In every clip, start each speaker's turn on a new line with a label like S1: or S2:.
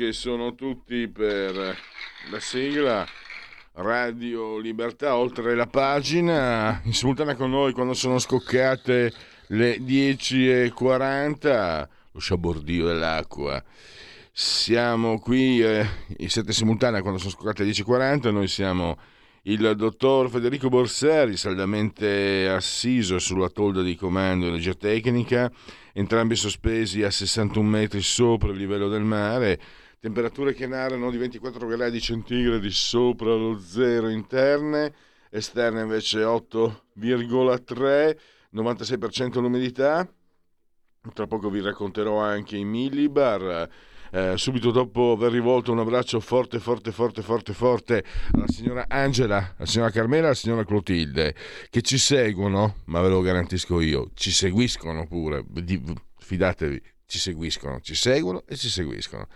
S1: Che sono tutti per la sigla Radio Libertà oltre la pagina, in simultanea con noi quando sono scoccate le 10.40, lo sciabordio dell'acqua. Siamo qui eh, in sette simultanea quando sono scoccate le 10.40, noi siamo il dottor Federico Borsari, saldamente assiso sulla tolda di comando di energia tecnica, entrambi sospesi a 61 metri sopra il livello del mare, temperature che narrano di 24 gradi centigradi sopra lo zero interne, esterne invece 8,3, 96% l'umidità. Tra poco vi racconterò anche i millibar. Eh, subito dopo aver rivolto un abbraccio forte, forte, forte, forte, forte alla signora Angela, alla signora Carmela e alla signora Clotilde, che ci seguono, ma ve lo garantisco io, ci seguiscono pure, fidatevi, ci seguiscono, ci seguono e ci seguiscono.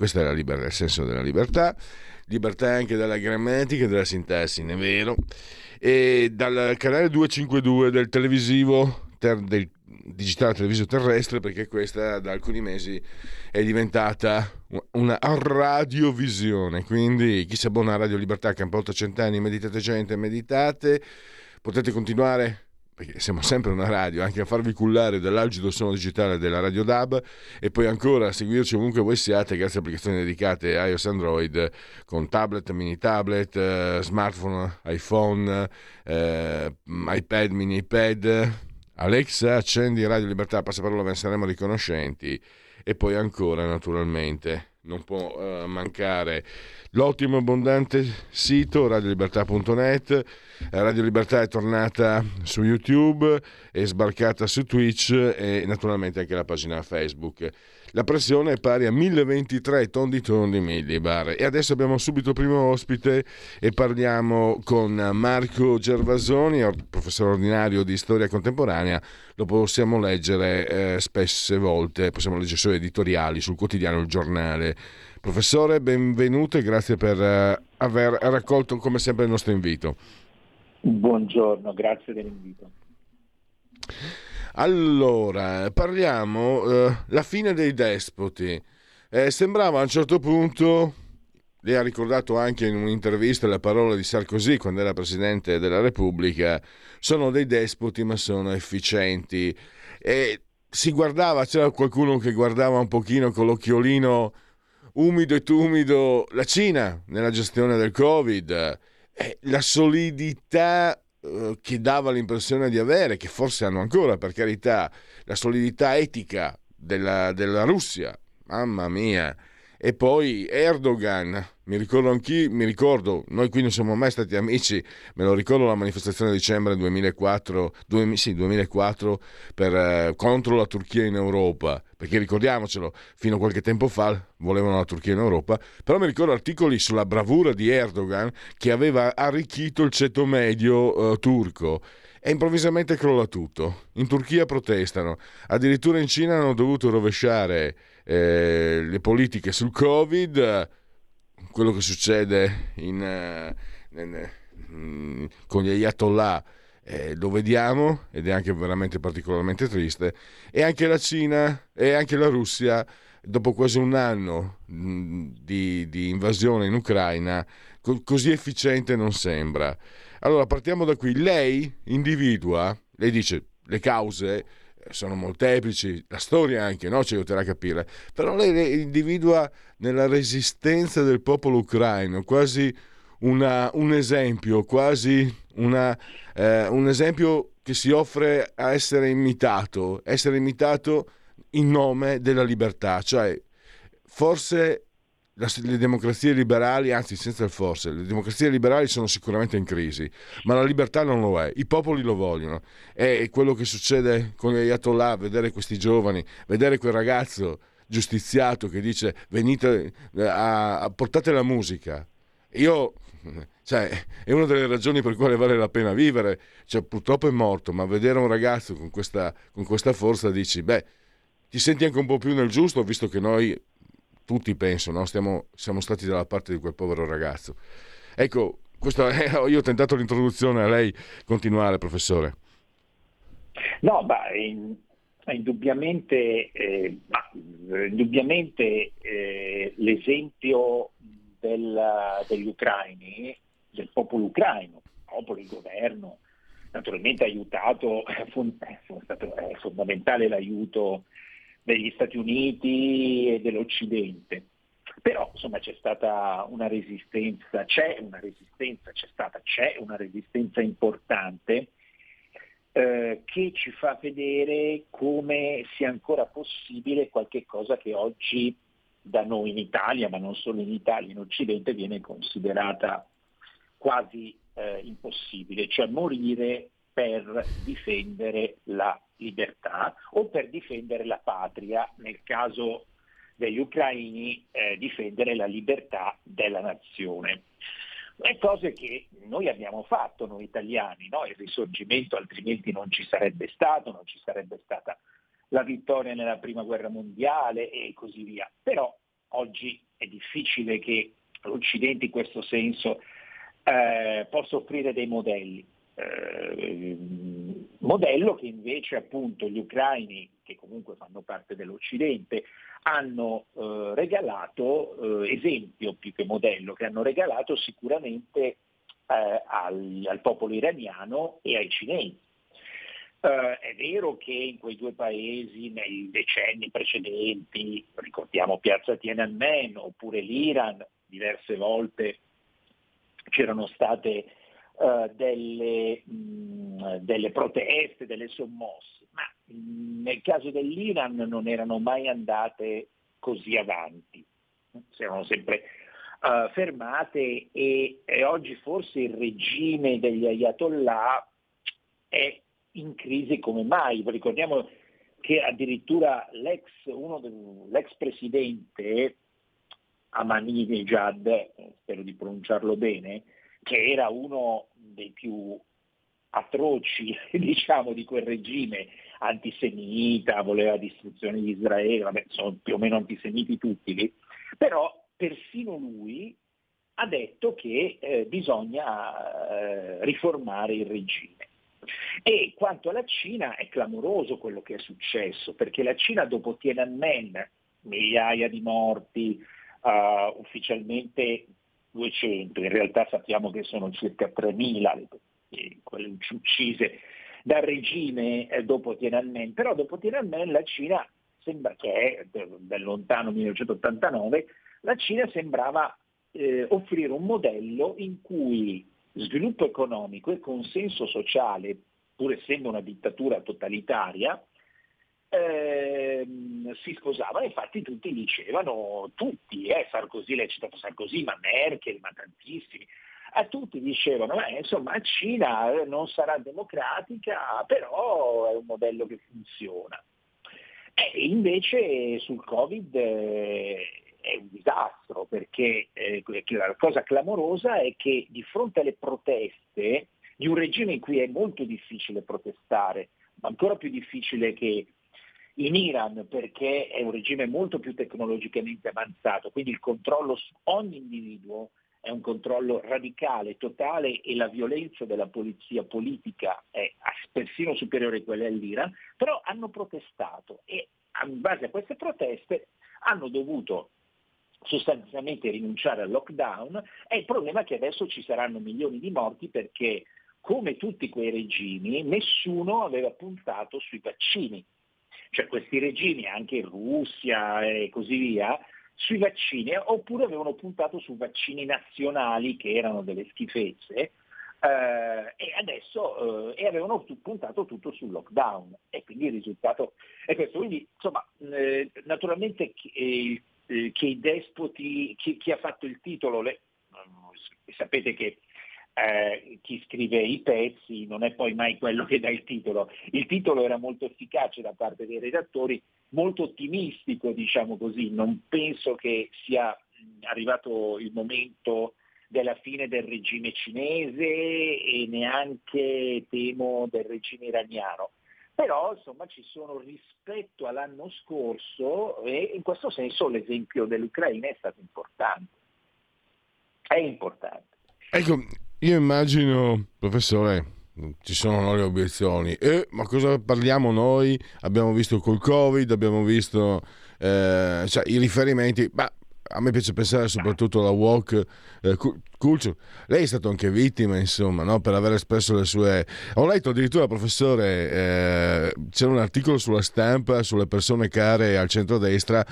S1: Questo liber- il senso della libertà, libertà anche dalla grammatica e dalla sintassi, è vero, e dal canale 252 del televisivo ter- del digitale televisivo terrestre perché questa da alcuni mesi è diventata una radiovisione. Quindi chi si abbona a Radio Libertà che ha un po' 800 anni meditate gente meditate. Potete continuare perché siamo sempre una radio, anche a farvi cullare dall'algido suono digitale della Radio DAB e poi ancora a seguirci ovunque voi siate grazie a applicazioni dedicate a iOS Android con tablet, mini tablet, eh, smartphone, iPhone, eh, iPad, mini iPad, Alexa, accendi Radio Libertà, passaparola, ve ne saremo riconoscenti. E poi ancora, naturalmente, non può uh, mancare l'ottimo e abbondante sito radiolibertà.net. Radio Libertà è tornata su YouTube, è sbarcata su Twitch e naturalmente anche la pagina Facebook. La pressione è pari a 1023 tondi tondi millibar. E adesso abbiamo subito il primo ospite e parliamo con Marco Gervasoni, professore ordinario di storia contemporanea. Lo possiamo leggere eh, spesse volte, possiamo leggere suoi editoriali sul quotidiano Il Giornale. Professore, benvenuto e grazie per eh, aver raccolto come sempre il nostro invito.
S2: Buongiorno, grazie dell'invito.
S1: Allora, parliamo eh, fine dei despoti. Eh, sembrava a un certo punto, lei ha ricordato anche in un'intervista la parola di Sarkozy quando era Presidente della Repubblica, sono dei despoti ma sono efficienti. E si guardava, c'era qualcuno che guardava un pochino con l'occhiolino umido e tumido la Cina nella gestione del Covid, la solidità eh, che dava l'impressione di avere, che forse hanno ancora per carità, la solidità etica della, della Russia, mamma mia. E poi Erdogan, mi ricordo anch'io, mi ricordo, noi qui non siamo mai stati amici, me lo ricordo la manifestazione di dicembre 2004, 2000, sì, 2004 per, eh, contro la Turchia in Europa, perché ricordiamocelo, fino a qualche tempo fa volevano la Turchia in Europa, però mi ricordo articoli sulla bravura di Erdogan che aveva arricchito il ceto medio eh, turco. E improvvisamente crolla tutto. In Turchia protestano, addirittura in Cina hanno dovuto rovesciare eh, le politiche sul Covid, quello che succede in, eh, in, in, con gli ayatollah eh, lo vediamo ed è anche veramente particolarmente triste e anche la Cina e anche la Russia dopo quasi un anno di, di invasione in Ucraina co- così efficiente non sembra allora partiamo da qui lei individua lei dice le cause sono molteplici, la storia anche no? ci aiuterà a capire, però lei individua nella resistenza del popolo ucraino quasi una, un esempio, quasi una, eh, un esempio che si offre a essere imitato, essere imitato in nome della libertà, cioè forse le democrazie liberali, anzi senza il forse, le democrazie liberali sono sicuramente in crisi, ma la libertà non lo è, i popoli lo vogliono. È quello che succede con gli Ayatollah, vedere questi giovani, vedere quel ragazzo giustiziato che dice venite a, a portate la musica. Io, cioè, è una delle ragioni per cui vale la pena vivere. Cioè, purtroppo è morto, ma vedere un ragazzo con questa, con questa forza dici, beh, ti senti anche un po' più nel giusto, visto che noi tutti penso, no? Stiamo, siamo stati dalla parte di quel povero ragazzo. Ecco, è, io ho tentato l'introduzione a lei continuare, professore.
S2: No, in, indubbiamente, eh, ma, indubbiamente eh, l'esempio del, degli ucraini, del popolo ucraino, il popolo, il governo, naturalmente aiutato, è, è fondamentale l'aiuto degli Stati Uniti e dell'Occidente. Però insomma c'è stata una resistenza, c'è una resistenza, c'è stata, c'è una resistenza importante eh, che ci fa vedere come sia ancora possibile qualche cosa che oggi da noi in Italia, ma non solo in Italia, in Occidente viene considerata quasi eh, impossibile, cioè morire per difendere la libertà o per difendere la patria, nel caso degli ucraini eh, difendere la libertà della nazione. Le cose che noi abbiamo fatto, noi italiani, no? il risorgimento altrimenti non ci sarebbe stato, non ci sarebbe stata la vittoria nella prima guerra mondiale e così via. Però oggi è difficile che l'Occidente in questo senso eh, possa offrire dei modelli. Eh, modello che invece appunto gli ucraini, che comunque fanno parte dell'Occidente, hanno eh, regalato, eh, esempio più che modello, che hanno regalato sicuramente eh, al, al, popolo iraniano e ai cinesi. Uh, è vero che in quei due paesi nei decenni precedenti, ricordiamo Piazza Tiananmen oppure l'Iran, diverse volte c'erano state uh, delle, mh, delle, proteste, delle sommosse, ma mh, nel caso dell'Iran non erano mai andate così avanti, si erano sempre uh, fermate e, e oggi forse il regime degli ayatollah è in crisi come mai. Ricordiamo che addirittura l'ex, del, l'ex presidente Ahmadinejad, spero di pronunciarlo bene, che era uno dei più atroci diciamo, di quel regime antisemita, voleva distruzione di Israele, vabbè, sono più o meno antisemiti tutti lì, però persino lui ha detto che eh, bisogna eh, riformare il regime. E quanto alla Cina è clamoroso quello che è successo, perché la Cina dopo Tiananmen, migliaia di morti, uh, ufficialmente 200, in realtà sappiamo che sono circa 3.000 quelle uccise dal regime eh, dopo Tiananmen, però dopo Tiananmen la Cina sembra che è del lontano 1989, la Cina sembrava eh, offrire un modello in cui sviluppo economico e consenso sociale, pur essendo una dittatura totalitaria, ehm, si sposavano, infatti tutti dicevano, tutti, eh, Sarkozy, l'ha citato Sarkozy, ma Merkel, ma tantissimi, a tutti dicevano, eh, insomma, Cina non sarà democratica, però è un modello che funziona. E invece sul Covid eh, è un disastro, perché eh, la cosa clamorosa è che di fronte alle proteste di un regime in cui è molto difficile protestare, ma ancora più difficile che in Iran perché è un regime molto più tecnologicamente avanzato, quindi il controllo su ogni individuo è un controllo radicale, totale e la violenza della polizia politica è persino superiore a quella dell'Iran, però hanno protestato e in base a queste proteste hanno dovuto sostanzialmente rinunciare al lockdown e il problema è che adesso ci saranno milioni di morti perché come tutti quei regimi nessuno aveva puntato sui vaccini. Cioè questi regimi, anche in Russia e così via, sui vaccini, oppure avevano puntato su vaccini nazionali che erano delle schifezze, eh, e adesso eh, e avevano puntato tutto sul lockdown e quindi il risultato è questo. Quindi insomma, eh, naturalmente il eh, che i despoti, chi, chi, ha fatto il titolo, le, sapete che eh, chi scrive i pezzi non è poi mai quello che dà il titolo. Il titolo era molto efficace da parte dei redattori, molto ottimistico, diciamo così. Non penso che sia arrivato il momento della fine del regime cinese e neanche temo del regime iraniano. Però insomma ci sono rispetto all'anno scorso e in questo senso l'esempio dell'Ucraina è stato importante. È importante.
S1: Ecco, io immagino, professore, ci sono le obiezioni. Eh, ma cosa parliamo noi? Abbiamo visto col Covid, abbiamo visto eh, cioè, i riferimenti. Ma a me piace pensare soprattutto alla walk eh, culture. Lei è stato anche vittima, insomma, no? per aver espresso le sue. Ho letto addirittura, professore, eh, c'era un articolo sulla stampa sulle persone care al centro-destra.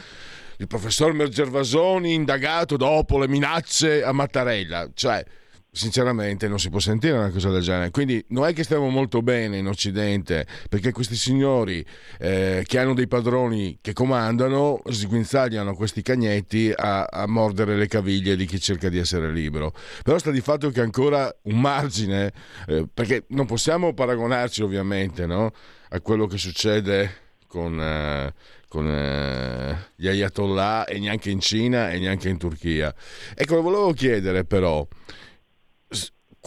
S1: Il professor Mergervasoni indagato dopo le minacce a Mattarella. Cioè, sinceramente non si può sentire una cosa del genere. Quindi non è che stiamo molto bene in Occidente, perché questi signori eh, che hanno dei padroni che comandano sguinzagliano questi cagnetti a, a, mordere le caviglie di chi cerca di essere libero. Però sta di fatto che ancora un margine, eh, perché non possiamo paragonarci ovviamente no? a quello che succede con... Eh, con eh, gli ayatollah e neanche in Cina e neanche in Turchia. Ecco, volevo chiedere però,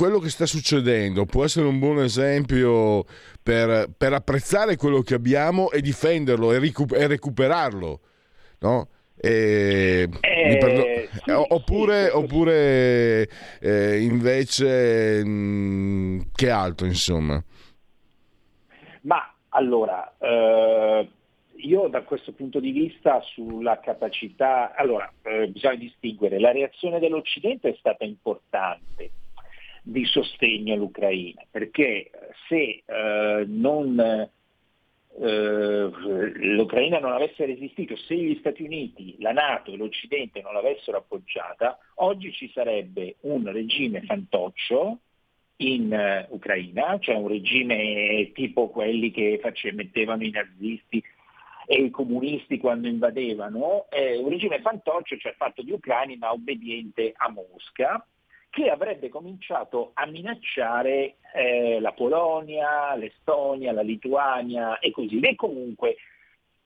S1: quello che sta succedendo può essere un buon esempio per, per apprezzare quello che abbiamo e difenderlo e, ricu- e recuperarlo, no? E, eh, perdo- sì, oppure, sì. oppure eh, invece mh, che altro insomma
S2: ma allora eh, io da questo punto di vista sulla capacità allora eh, bisogna distinguere la reazione dell'Occidente è stata importante di sostegno all'Ucraina, perché se eh, non, eh, l'Ucraina non avesse resistito, se gli Stati Uniti, la Nato e l'Occidente non l'avessero appoggiata, oggi ci sarebbe un regime fantoccio in uh, Ucraina, cioè un regime tipo quelli che face, mettevano i nazisti e i comunisti quando invadevano, è un regime fantoccio, cioè fatto di ucraini ma obbediente a Mosca, che avrebbe cominciato a minacciare eh, la Polonia, l'Estonia, la Lituania e così via. E comunque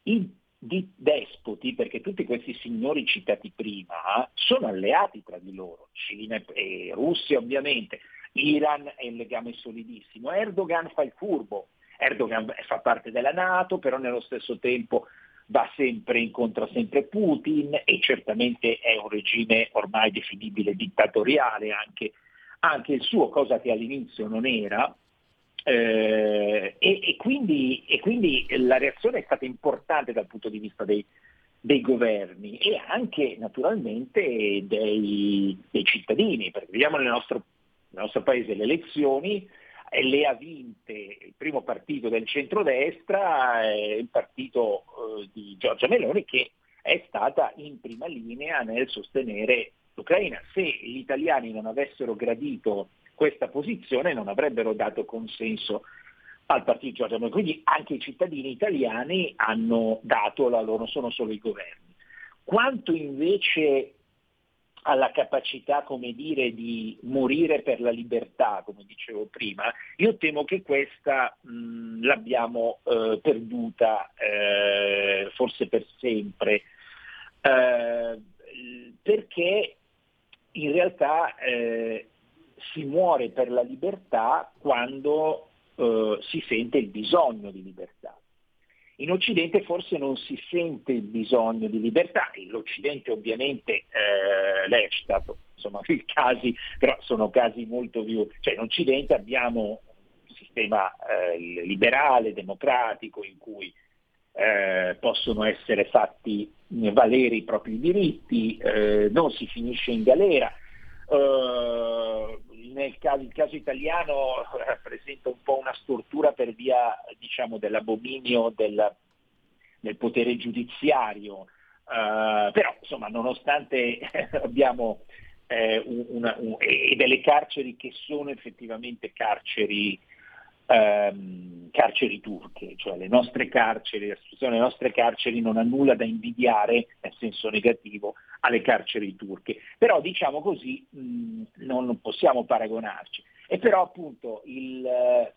S2: i despoti, perché tutti questi signori citati prima sono alleati tra di loro, Cina e Russia ovviamente, Iran è un legame solidissimo, Erdogan fa il furbo, Erdogan fa parte della Nato, però nello stesso tempo va sempre, incontra sempre Putin e certamente è un regime ormai definibile dittatoriale anche, anche il suo, cosa che all'inizio non era. Eh, e, e, quindi, e, quindi, la reazione è stata importante dal punto di vista dei, dei governi e anche naturalmente dei, dei cittadini, perché vediamo nel nostro, nel nostro paese le elezioni, le ha vinte il primo partito del centrodestra, eh, il partito eh, di Giorgia Meloni che è stata in prima linea nel sostenere l'Ucraina. Se gli italiani non avessero gradito questa posizione non avrebbero dato consenso al partito di Giorgia Meloni, quindi anche i cittadini italiani hanno dato la loro, sono solo i governi. Quanto invece alla capacità, come dire, di morire per la libertà, come dicevo prima, io temo che questa mh, l'abbiamo eh, perduta eh, forse per sempre, eh, perché in realtà eh, si muore per la libertà quando eh, si sente il bisogno di libertà. In Occidente forse non si sente il bisogno di libertà, in Occidente ovviamente eh, lei ha citato insomma, casi, però sono casi molto più, cioè in Occidente abbiamo un sistema eh, liberale, democratico, in cui eh, possono essere fatti valere i propri diritti, eh, non si finisce in galera. Nel caso, il caso italiano rappresenta un po' una stortura per via diciamo, dell'abominio del, del, potere giudiziario, uh, però insomma nonostante abbiamo eh, una, un, e delle carceri che sono effettivamente carceri ehm, carceri turche, cioè le nostre carceri, la situazione delle nostre carceri non ha nulla da invidiare, nel senso negativo, alle carceri turche. Però diciamo così mh, non possiamo paragonarci. E però appunto il,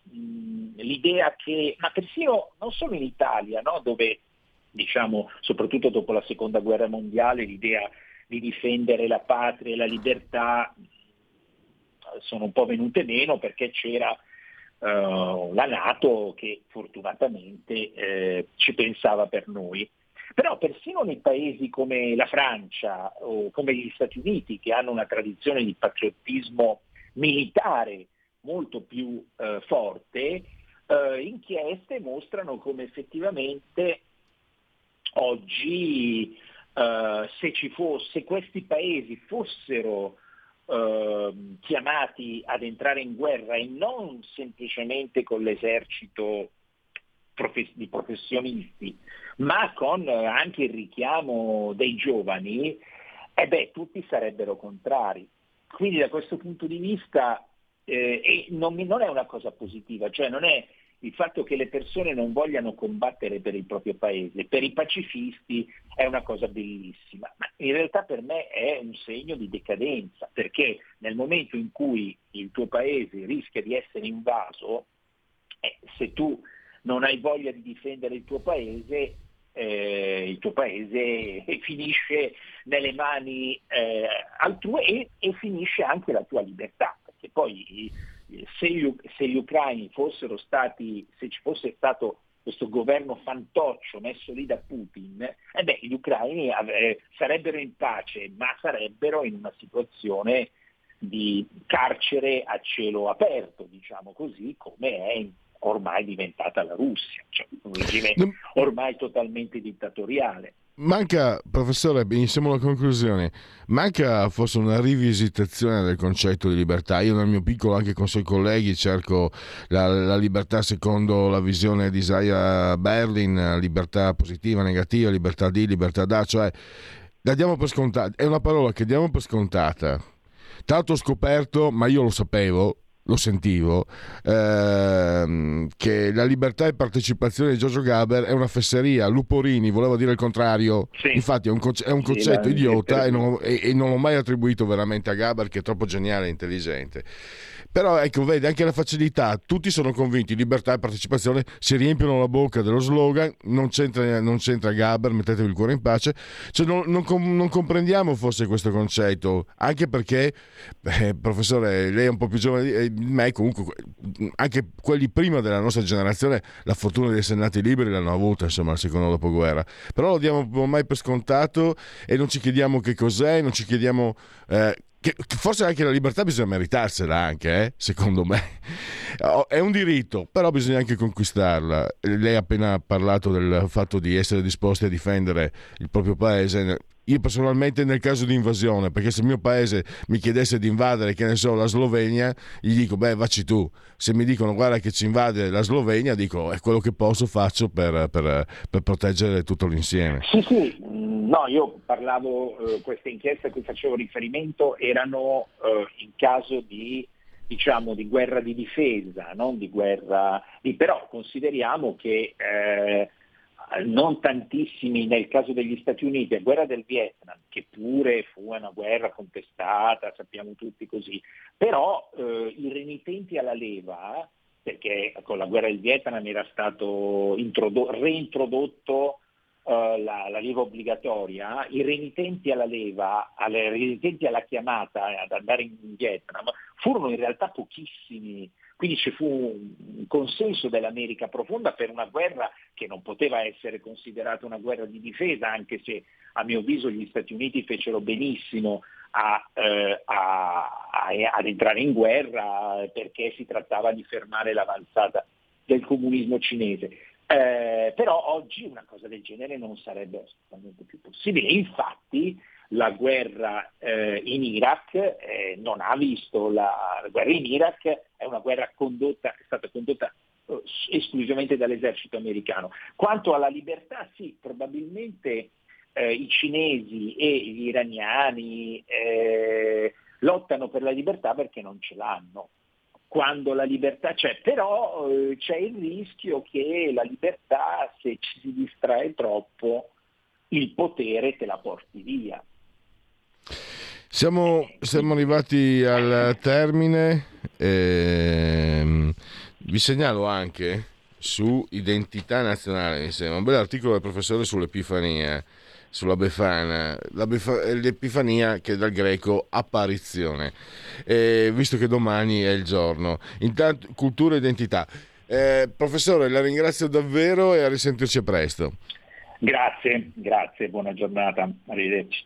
S2: mh, l'idea che, ma persino non solo in Italia, no, dove diciamo soprattutto dopo la seconda guerra mondiale l'idea di difendere la patria e la libertà sono un po' venute meno perché c'era uh, la Nato che fortunatamente eh, ci pensava per noi. Però persino nei paesi come la Francia o come gli Stati Uniti, che hanno una tradizione di patriottismo militare molto più eh, forte, eh, inchieste mostrano come effettivamente oggi eh, se, fosse, se, questi paesi fossero Ehm, chiamati ad entrare in guerra e non semplicemente con l'esercito di professionisti, ma con anche il richiamo dei giovani, eh beh, tutti sarebbero contrari. Quindi da questo punto di vista eh, non, non, è una cosa positiva, cioè non è il fatto che le persone non vogliano combattere per il proprio paese, per i pacifisti è una cosa bellissima, ma in realtà per me è un segno di decadenza, perché nel momento in cui il tuo paese rischia di essere invaso, eh, se tu non hai voglia di difendere il tuo paese, eh, il tuo paese finisce nelle mani eh, altrui e, e finisce anche la tua libertà, perché poi se gli, se gli ucraini fossero stati, se ci fosse stato questo governo fantoccio messo lì da Putin, eh beh, gli ucraini eh, sarebbero in pace, ma sarebbero in una situazione di carcere a cielo aperto, diciamo così, come è ormai diventata la Russia, cioè un regime ormai totalmente dittatoriale.
S1: Manca, professore, iniziamo la conclusione, manca forse una rivisitazione del concetto di libertà. Io nel mio piccolo, anche con i suoi colleghi, cerco la, la libertà secondo la visione di Isaiah Berlin, libertà positiva, negativa, libertà di, libertà da, cioè la diamo per scontata, è una parola che diamo per scontata. Tanto ho scoperto, ma io lo sapevo, lo sentivo, ehm, che la libertà e partecipazione di Giorgio Gaber è una fesseria. Luporini voleva dire il contrario, sì. infatti è un, conce- è un concetto sì, idiota e non, e, e non l'ho mai attribuito veramente a Gaber che è troppo geniale e intelligente. Però ecco, vedi, anche la facilità, tutti sono convinti, libertà e partecipazione, si riempiono la bocca dello slogan, non c'entra, non c'entra Gaber, mettetevi il cuore in pace, cioè, non, non, non, comprendiamo forse questo concetto, anche perché, eh, professore, lei è un po' più giovane di me, comunque anche quelli prima della nostra generazione la fortuna di essere nati liberi l'hanno avuta, insomma, al secondo dopoguerra, però lo diamo mai per scontato e non ci chiediamo che cos'è, non ci chiediamo... Eh, che, forse anche la libertà bisogna meritarsela anche, eh? secondo me. Oh, è un diritto, però bisogna anche conquistarla. Lei ha appena parlato del fatto di essere disposti a difendere il proprio paese. Io personalmente nel caso di invasione, perché se il mio paese mi chiedesse di invadere, che ne so, la Slovenia, gli dico, beh, vacci tu. Se mi dicono, guarda che ci invade la Slovenia, dico, è quello che posso, faccio per, per, per proteggere tutto l'insieme.
S2: Sì, sì, no, io parlavo, eh, queste inchieste a cui facevo riferimento erano eh, in caso di diciamo di guerra di difesa, non di guerra però consideriamo che eh, non tantissimi nel caso degli Stati Uniti, la guerra del Vietnam, che pure fu una guerra contestata, sappiamo tutti così, però eh, i renitenti alla leva, perché con la guerra del Vietnam era stato introdo- reintrodotto Uh, la, la, leva obbligatoria, i renitenti alla leva, alle, renitenti alla chiamata ad andare in Vietnam furono in realtà pochissimi quindi ci fu un consenso dell'America profonda per una guerra che non poteva essere considerata una guerra di difesa, anche se a mio avviso gli Stati Uniti fecero benissimo a, eh, a, a, ad entrare in guerra perché si trattava di fermare l'avanzata del comunismo cinese. Eh, però oggi una cosa del genere non sarebbe assolutamente più possibile. Infatti la guerra eh, in Iraq eh, non ha visto la, la, guerra in Iraq, è una guerra condotta, è stata condotta eh, esclusivamente dall'esercito americano. Quanto alla libertà, sì, probabilmente eh, i cinesi e gli iraniani eh, lottano per la libertà perché non ce l'hanno. quando la libertà c'è, però eh, c'è il rischio che la libertà, se ci si distrae troppo, il potere te la porti via.
S1: Siamo, siamo arrivati al termine. Ehm, vi segnalo anche su Identità Nazionale, mi sembra, un bel articolo del professore sull'Epifania, sulla Befana, Befa, l'Epifania che dal greco apparizione, eh, visto che domani è il giorno. Intanto, cultura e identità. Eh, professore, la ringrazio davvero e a risentirci presto.
S2: Grazie, grazie, buona giornata, arrivederci.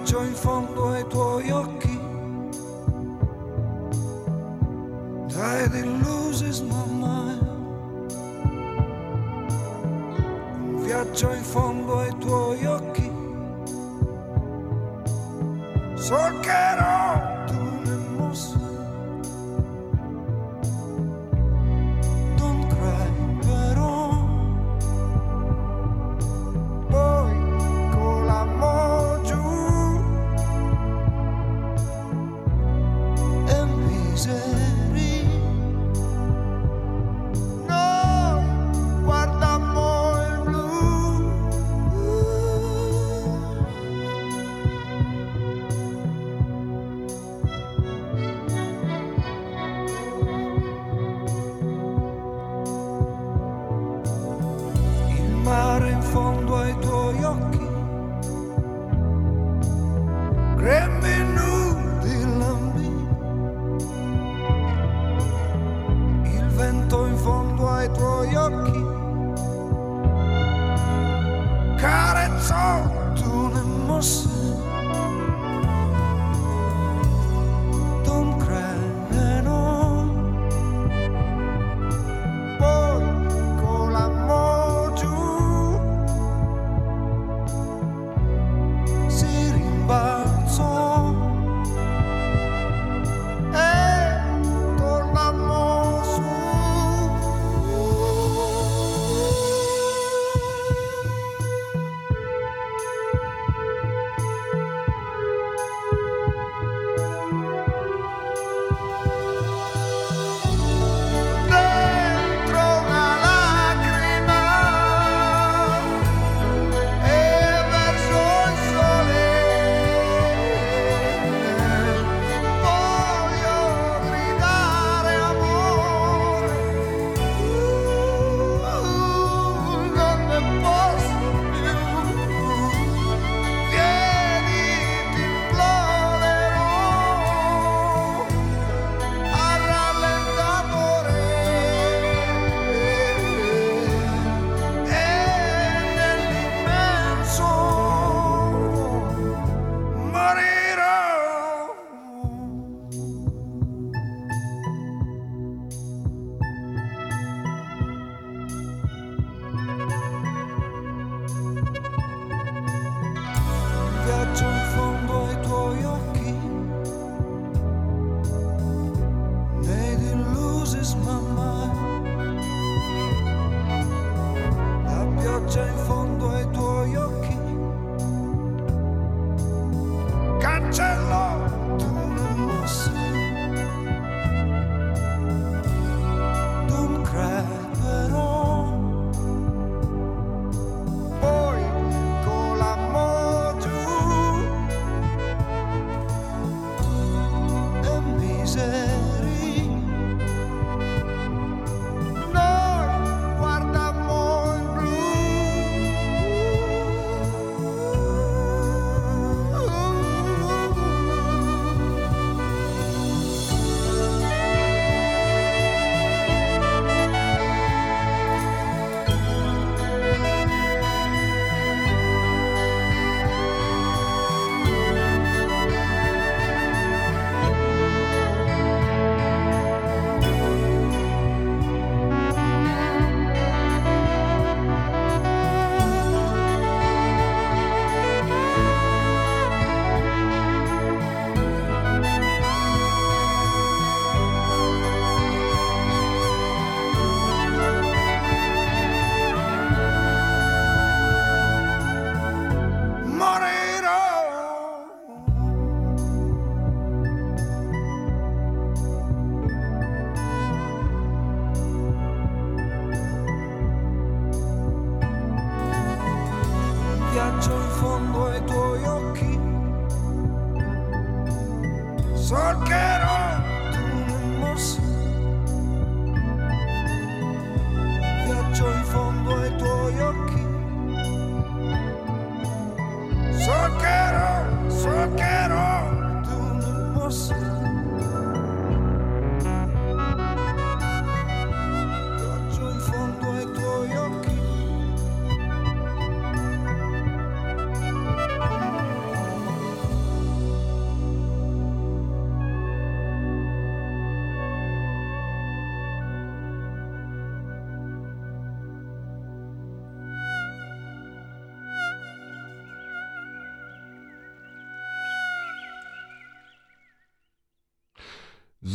S3: Viaggio in fondo ai tuoi occhi. Try to lose is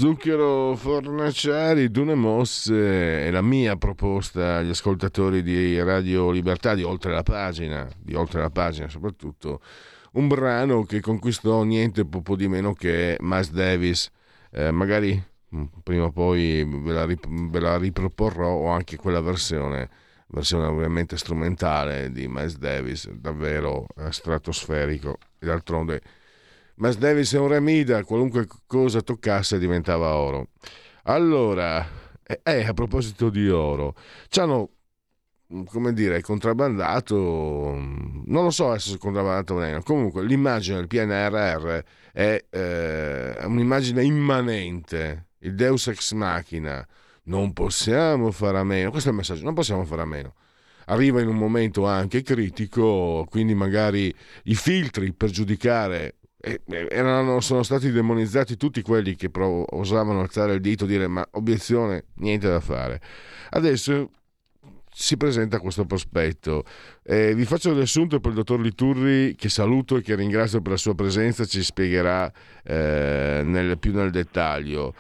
S1: Zucchero Fornaciari, Dune Mosse è la mia proposta agli ascoltatori di Radio Libertà, di Oltre la Pagina, di Oltre la Pagina soprattutto, un brano che conquistò niente po' di meno che Miles Davis, eh, magari mh, prima o poi ve la, rip- ve la riproporrò o anche quella versione, versione ovviamente strumentale di Miles Davis, davvero eh, stratosferico. E d'altronde Miles Davis è un remida, qualunque cosa toccasse diventava oro. Allora, eh, eh, a proposito di oro, ci hanno, come dire, contrabbandato, non lo so se è contrabbandato o meno, comunque l'immagine del PNRR è eh, un'immagine immanente, il Deus ex machina, non possiamo fare a meno, questo è il messaggio, non possiamo fare a meno arriva in un momento anche critico, quindi magari i filtri per giudicare erano, sono stati demonizzati tutti quelli che pro, osavano alzare il dito e dire ma obiezione, niente da fare. Adesso si presenta questo prospetto. Eh, vi faccio il riassunto per il dottor Liturri, che saluto e che ringrazio per la sua presenza, ci spiegherà eh, nel, più nel dettaglio.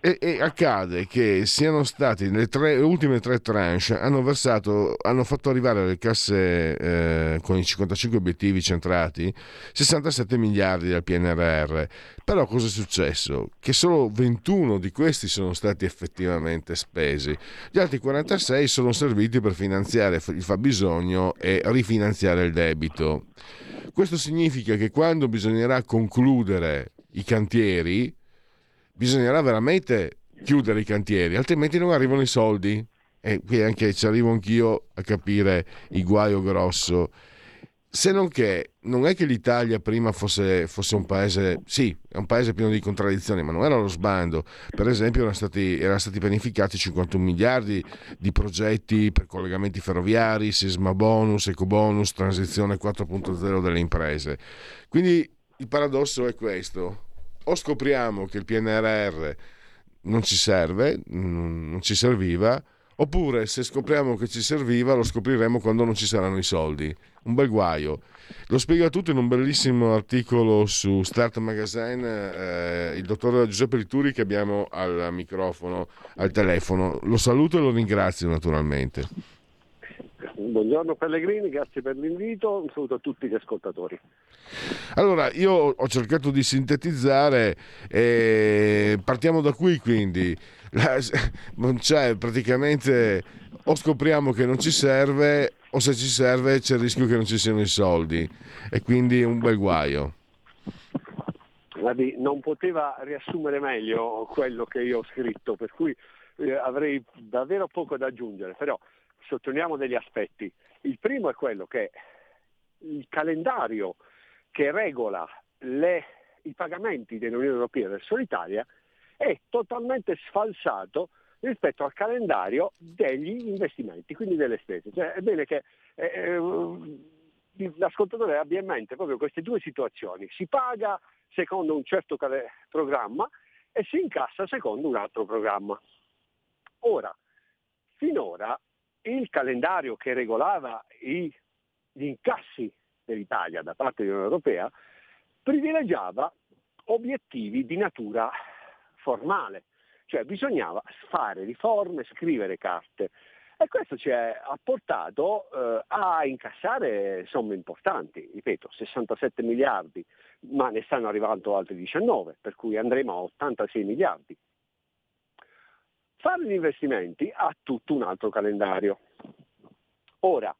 S1: E, e, accade che siano stati le, tre, le ultime tre tranche hanno versato, hanno fatto arrivare alle casse eh, con i 55 obiettivi centrati 67 miliardi dal PNRR. Però cosa è successo? Che solo 21 di questi sono stati effettivamente spesi, gli altri 46 sono serviti per finanziare il fabbisogno e rifinanziare il debito. Questo significa che quando bisognerà concludere i cantieri, bisognerà veramente chiudere i cantieri, altrimenti non arrivano i soldi. E qui anche ci arrivo anch'io a capire il guaio grosso. Se non che non è che l'Italia prima fosse, fosse, un paese, sì, è un paese pieno di contraddizioni, ma non era lo sbando. Per esempio, erano stati, erano stati pianificati 51 miliardi di progetti per collegamenti ferroviari, sisma bonus, ecobonus, transizione 4.0 delle imprese. Quindi il paradosso è questo: o scopriamo che il PNRR non ci serve, non ci serviva, oppure se scopriamo che ci serviva lo scopriremo quando non ci saranno i soldi. Un bel guaio. Lo spiega tutto in un bellissimo articolo su Start Magazine eh, il dottor Giuseppe Rituri che abbiamo al microfono, al telefono. Lo saluto e lo ringrazio naturalmente.
S4: Buongiorno Pellegrini, grazie per l'invito, un saluto a tutti gli ascoltatori.
S1: Allora, io ho cercato di sintetizzare, e partiamo da qui quindi, La, non c'è praticamente, o scopriamo che non ci serve o se ci serve c'è il rischio che non ci siano i soldi e quindi un bel guaio.
S4: Guardi, non poteva riassumere meglio quello che io ho scritto, per cui eh, avrei davvero poco da aggiungere, però sottolineiamo degli aspetti. Il primo è quello che il calendario che regola le, i pagamenti dell'Unione Europea verso l'Italia è totalmente sfalsato rispetto al calendario degli investimenti, quindi delle spese. Cioè, è bene che eh, eh l'ascoltatore abbia in mente proprio queste due situazioni. Si paga secondo un certo programma e si incassa secondo un altro programma. Ora, finora il calendario che regolava i, gli incassi dell'Italia da parte dell'Unione Europea privilegiava obiettivi di natura formale, cioè bisognava fare riforme, scrivere carte e questo ci ha portato eh, a incassare somme importanti, ripeto 67 miliardi, ma ne stanno arrivando altri 19, per cui andremo a 86 miliardi. Fare gli investimenti ha tutto un altro calendario. Ora,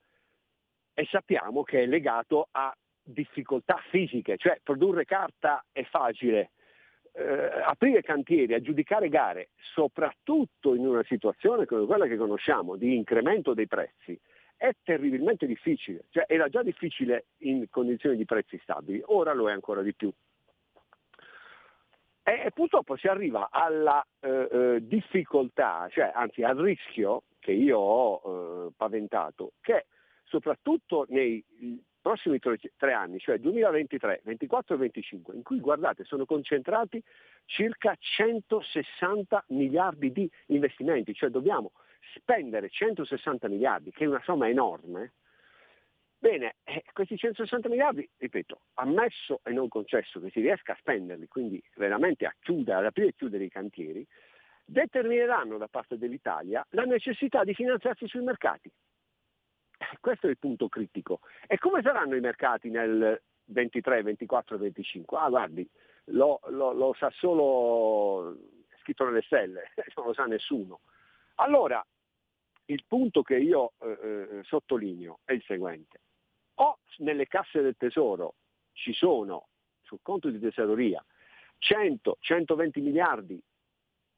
S4: e sappiamo che è legato a difficoltà fisiche, cioè produrre carta è facile, eh, aprire cantieri, aggiudicare gare, soprattutto in una situazione come quella che conosciamo di incremento dei prezzi, è terribilmente difficile. Cioè, era già difficile in condizioni di prezzi stabili, ora lo è ancora di più. E, purtroppo si arriva alla eh, eh, difficoltà, cioè anzi al rischio che io ho eh, paventato, che soprattutto nei prossimi tre, tre, anni, cioè 2023, 24 e 25, in cui guardate sono concentrati circa 160 miliardi di investimenti, cioè dobbiamo spendere 160 miliardi, che è una somma enorme, bene, eh, questi 160 miliardi, ripeto, ammesso e non concesso che si riesca a spenderli, quindi veramente a chiudere, ad aprire e chiudere i cantieri, determineranno da parte dell'Italia la necessità di finanziarsi sui mercati. Eh, questo è il punto critico. E come saranno i mercati nel 23, 24 25? Ah, guardi, lo, lo, lo sa solo scritto nelle stelle, non lo sa nessuno. Allora, il punto che io eh, eh, sottolineo è il seguente. O nelle casse del tesoro ci sono, sul conto di tesoreria, 100-120 miliardi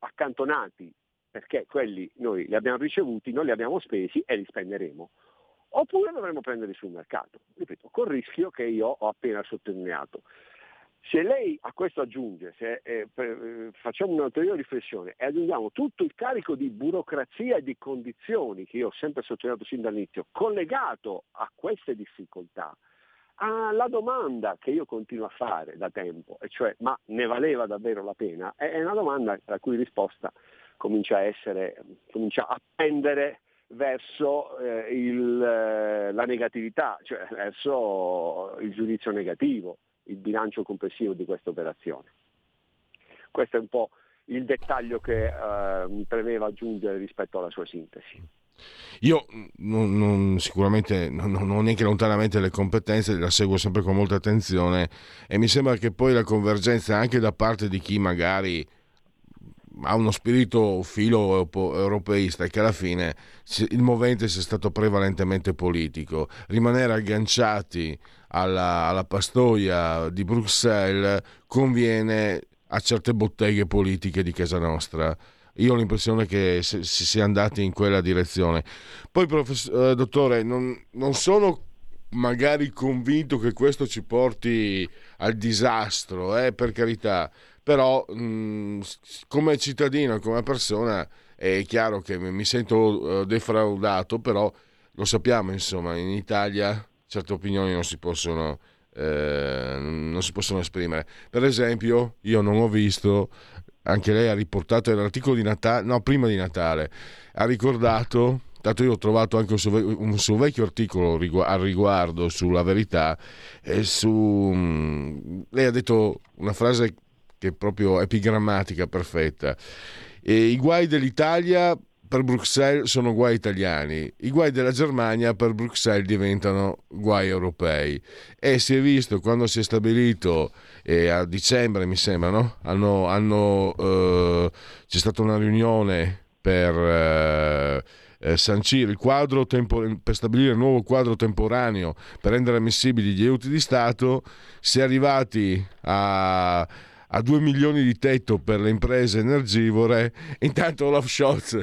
S4: accantonati perché quelli noi li abbiamo ricevuti, non li abbiamo spesi e li spenderemo. Oppure dovremo prenderli sul mercato, ripeto, col rischio che io ho appena sottolineato. Se lei a questo aggiunge, se eh, eh, facciamo un'ulteriore riflessione e aggiungiamo tutto il carico di burocrazia e di condizioni che io ho sempre sottolineato sin dall'inizio, collegato a queste difficoltà, alla domanda che io continuo a fare da tempo, e cioè ma ne valeva davvero la pena, è una domanda la cui risposta comincia a essere, comincia a pendere verso eh, il, eh, la negatività, cioè verso il giudizio negativo il bilancio complessivo di questa operazione. Questo è un po' il dettaglio che eh, mi premeva aggiungere rispetto alla sua sintesi.
S1: Io non, non, sicuramente non, non ho neanche lontanamente le competenze, la seguo sempre con molta attenzione e mi sembra che poi la convergenza anche da parte di chi magari ha uno spirito filo europeista e che alla fine il movente sia stato prevalentemente politico. Rimanere agganciati alla, alla pastoia di Bruxelles conviene a certe botteghe politiche di casa nostra. Io ho l'impressione che si sia andati in quella direzione. Poi, eh, dottore, non, non sono magari convinto che questo ci porti al disastro, eh, per carità, però mh, mm, come cittadino, come persona, è chiaro che mi sento uh, defraudato, però lo sappiamo, insomma, in Italia certe opinioni non si possono, eh, non si possono esprimere. Per esempio, io non ho visto, anche lei ha riportato l'articolo di Natale, no, prima di Natale, ha ricordato Tanto io ho trovato anche un suo, un suo vecchio articolo al riguardo sulla verità. E su, mm, lei ha detto una frase che è proprio epigrammatica, perfetta. E I guai dell'Italia per Bruxelles sono guai italiani, i guai della Germania per Bruxelles diventano guai europei. E si è visto quando si è stabilito eh, a dicembre, mi sembra, no? hanno, hanno, eh, c'è stata una riunione per eh, eh sancire il quadro tempor- per stabilire il nuovo quadro temporaneo per rendere ammissibili gli aiuti di Stato, si è arrivati a a 2 milioni di tetto per le imprese energivore, intanto Olaf Scholz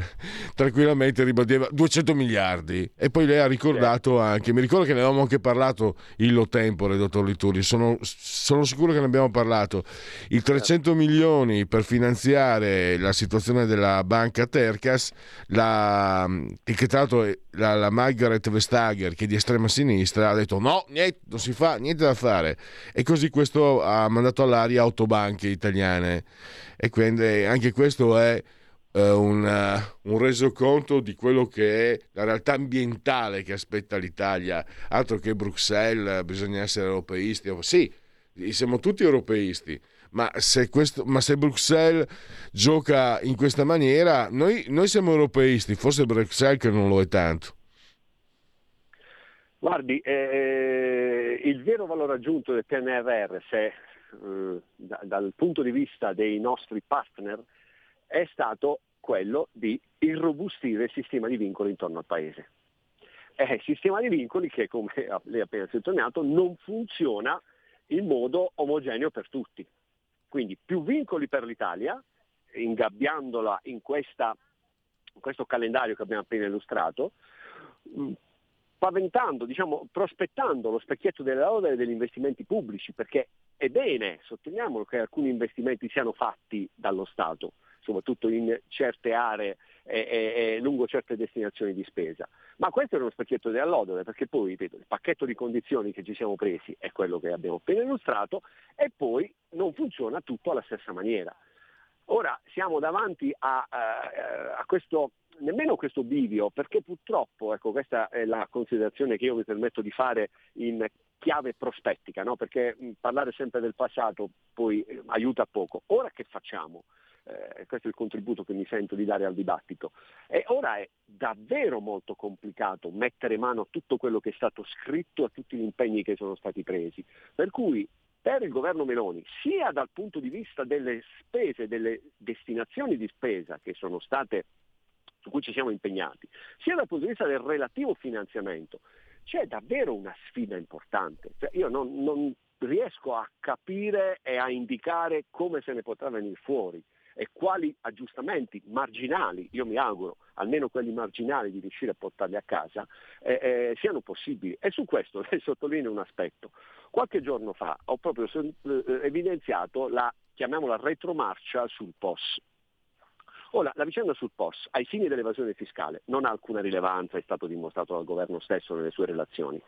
S1: tranquillamente ribadiva 200 miliardi. E poi lei ha ricordato anche, mi ricordo che ne avevamo anche parlato illo tempore, dottor Lituri, sono, sono sicuro che ne abbiamo parlato, i 300 milioni per finanziare la situazione della banca Tercas, la, che tra l'altro la, la Margaret Vestager che è di estrema sinistra ha detto no, niente, non si fa, niente da fare. E così questo ha mandato all'aria autobanche banche italiane e quindi anche questo è uh, un, uh, un resoconto di quello che è la realtà ambientale che aspetta l'Italia, altro che Bruxelles, bisogna essere europeisti, sì, siamo tutti europeisti. Ma se, questo, ma se, Bruxelles gioca in questa maniera, noi, noi siamo europeisti, forse Bruxelles che non lo è tanto.
S4: Guardi, eh, il vero valore aggiunto del PNRR, se eh, da, dal punto di vista dei nostri partner è stato quello di irrobustire il sistema di vincoli intorno al Paese. È il sistema di vincoli che, come lei ha appena sottolineato, non funziona in modo omogeneo per tutti. Quindi più vincoli per l'Italia, ingabbiandola in, questa, in questo calendario che abbiamo appena illustrato, mm, paventando, diciamo, prospettando lo specchietto delle lode degli investimenti pubblici, perché è bene, sottolineiamolo, che alcuni investimenti siano fatti dallo Stato, soprattutto in certe aree e, e, lungo certe destinazioni di spesa. Ma questo è uno specchietto delle allodole, perché poi, ripeto, il pacchetto di condizioni che ci siamo presi è quello che abbiamo appena illustrato e poi non funziona tutto alla stessa maniera. Ora siamo davanti a, a, a questo nemmeno questo bivio, perché purtroppo, ecco, questa è la considerazione che io mi permetto di fare in chiave prospettica, no? perché parlare sempre del passato poi eh, aiuta poco. Ora che facciamo? Eh, questo è il contributo che mi sento di dare al dibattito. E ora è davvero molto complicato mettere mano a tutto quello che è stato scritto, a tutti gli impegni che sono stati presi. Per cui per il governo Meloni, sia dal punto di vista delle spese, delle destinazioni di spesa che sono state su cui ci siamo impegnati, sia dal punto di vista del relativo finanziamento, c'è davvero una sfida importante. Cioè io non, non riesco a capire e a indicare come se ne potrà venire fuori e quali aggiustamenti marginali, io mi auguro, almeno quelli marginali di riuscire a portarli a casa, eh, eh, siano possibili. E su questo le sottolineo un aspetto. Qualche giorno fa ho proprio eh, evidenziato la, chiamiamola, retromarcia sul POS. Ora, la vicenda sul POS, ai fini dell'evasione fiscale, non ha alcuna rilevanza, è stato dimostrato dal governo stesso nelle sue relazioni.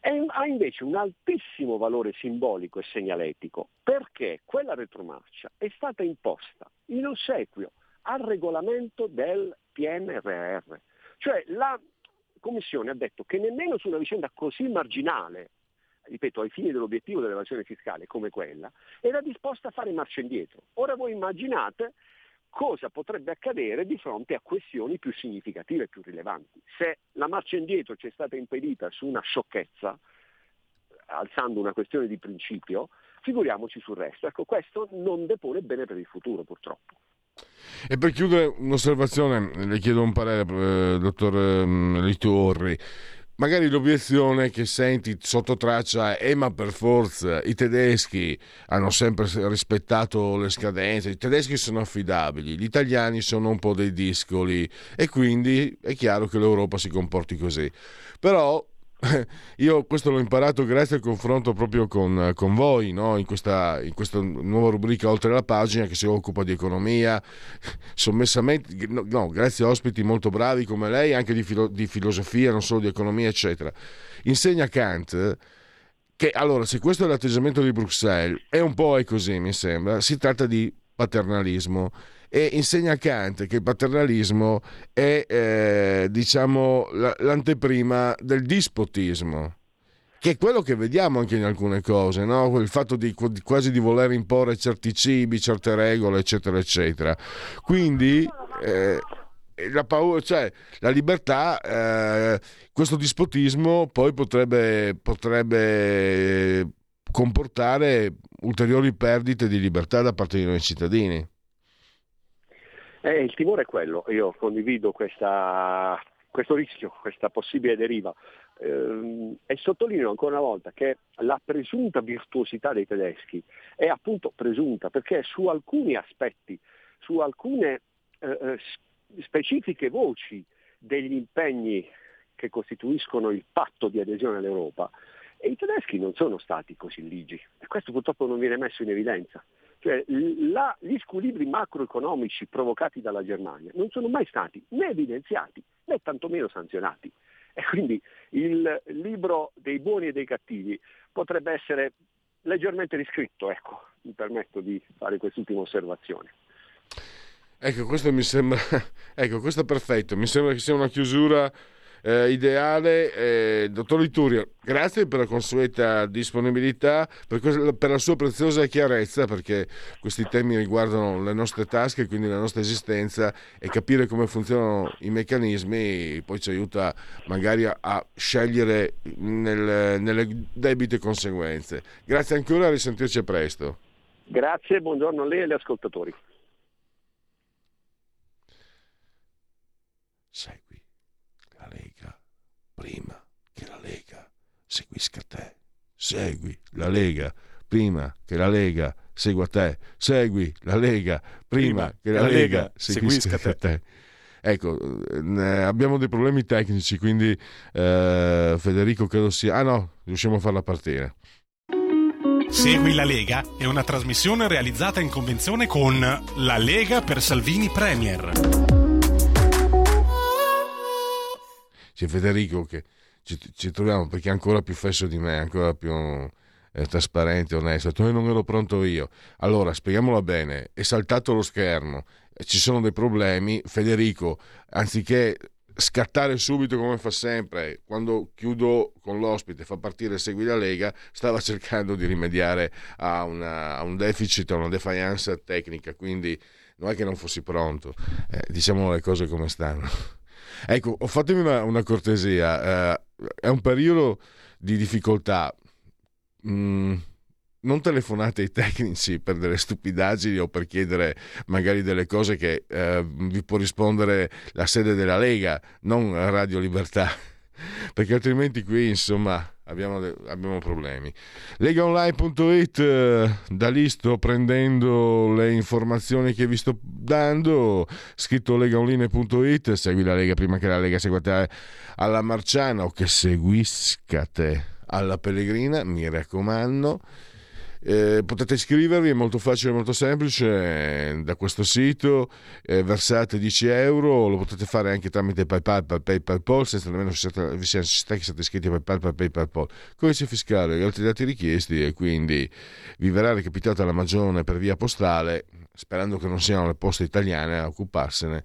S4: E ha invece un altissimo valore simbolico e segnaletico perché quella retromarcia è stata imposta in ossequio al regolamento del PNRR. Cioè la Commissione ha detto che nemmeno su una vicenda così marginale, ripeto, ai fini dell'obiettivo dell'evasione fiscale come quella, era disposta a fare marcia indietro. Ora voi immaginate cosa potrebbe accadere di fronte a questioni più significative e più rilevanti. Se la marcia indietro ci è stata impedita su una sciocchezza, alzando una questione di principio, figuriamoci sul resto. Ecco, questo non depone bene per il futuro, purtroppo.
S1: E per chiudere un'osservazione, le chiedo un parere, eh, dottor eh, Litorri magari l'obiezione che senti sotto traccia è ma per forza i tedeschi hanno sempre rispettato le scadenze, i tedeschi sono affidabili, gli italiani sono un po' dei discoli e quindi è chiaro che l'Europa si comporti così. Però io questo l'ho imparato grazie al confronto proprio con, con voi, no? in, questa, in, questa, nuova rubrica Oltre la pagina che si occupa di economia, sommessamente, no, no grazie a ospiti molto bravi come lei, anche di, filo, di filosofia, non solo di economia, eccetera. Insegna Kant che allora se questo è l'atteggiamento di Bruxelles, è un po' è così mi sembra, si tratta di paternalismo e insegna Kant che il paternalismo è eh, diciamo l'anteprima del dispotismo che è quello che vediamo anche in alcune cose, no? il fatto di, quasi di voler imporre certi cibi, certe regole, eccetera, eccetera. Quindi eh, la, paura, cioè, la libertà, eh, questo dispotismo poi potrebbe, potrebbe comportare ulteriori perdite di libertà da parte dei noi cittadini.
S4: Eh, il timore è quello, io condivido questa, questo rischio, questa possibile deriva. Eh, e sottolineo ancora una volta che la presunta virtuosità dei tedeschi è appunto presunta perché su alcuni aspetti, su alcune eh, eh specifiche voci degli impegni che costituiscono il patto di adesione all'Europa, i tedeschi non sono stati così ligi. E questo purtroppo non viene messo in evidenza. Cioè, la, gli squilibri macroeconomici provocati dalla Germania non sono mai stati né evidenziati né tantomeno sanzionati. E quindi il libro dei buoni e dei cattivi potrebbe essere leggermente riscritto, ecco, mi permetto di fare quest'ultima osservazione.
S1: Ecco, questo mi sembra, ecco, questo è perfetto, mi sembra che sia una chiusura eh, ideale. Eh, dottor Liturio, grazie per la consueta disponibilità, per, que- per, la sua preziosa chiarezza, perché questi temi riguardano le nostre tasche, quindi la nostra esistenza e capire come funzionano i meccanismi poi ci aiuta magari a, a scegliere nel, nelle debite conseguenze. Grazie ancora, a risentirci presto.
S4: Grazie, buongiorno a lei e agli ascoltatori.
S1: Segui prima che la Lega seguisca te. Segui la Lega prima che la Lega segua te, segui la Lega prima, prima che la, la Lega, Lega seguisca te. te. Ecco, abbiamo dei problemi tecnici, quindi eh, Federico credo sia... Ah no, riusciamo a farla partire.
S5: Segui la Lega è una trasmissione realizzata in convenzione con La Lega per Salvini Premier.
S1: C'è Federico che ci, ci troviamo perché è ancora più fesso di me, ancora più eh, trasparente, onesto. Tu non ero pronto io. Allora, spieghiamola bene, è saltato lo schermo, ci sono dei problemi, Federico, anziché scattare subito come fa sempre, quando chiudo con l'ospite, fa partire Segui la Lega, stava cercando di rimediare a, una, a un deficit, a una defiance tecnica, quindi non è che non fossi pronto, eh, diciamo le cose come stanno. Ecco, fatemi una, una cortesia, eh, è un periodo di difficoltà. Mm, non telefonate ai tecnici per delle stupidaggini o per chiedere magari delle cose che eh, vi può rispondere la sede della Lega, non Radio Libertà, perché altrimenti qui insomma abbiamo, abbiamo problemi. Legaonline.it, eh, da lì sto prendendo le informazioni che vi sto dando, scritto legaonline.it, segui la Lega prima che la Lega segua te alla Marciana o che seguisca te alla Pellegrina, mi raccomando. Eh, potete iscrivervi, è molto facile, molto semplice, da questo sito eh, versate 10 euro, lo potete fare anche tramite PayPal, PayPal, Pol, senza nemmeno vi sia necessità che siate iscritti a PayPal, PayPal, PayPal, Pol. Codice fiscale, altri dati richiesti e quindi vi verrà recapitata la magione per via postale, sperando che non siano le poste italiane a occuparsene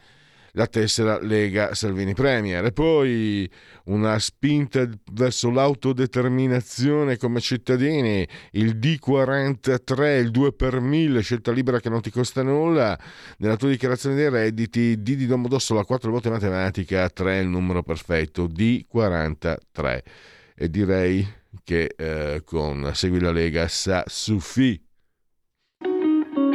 S1: la tessera Lega Salvini Premier. E poi una spinta verso l'autodeterminazione come cittadini, il D43, il 2 per 1000, scelta libera che non ti costa nulla, nella tua dichiarazione dei redditi D di Domodossola 4 volte matematica, 3 il numero perfetto, D43 e direi che eh, con Segui la Lega sa suffi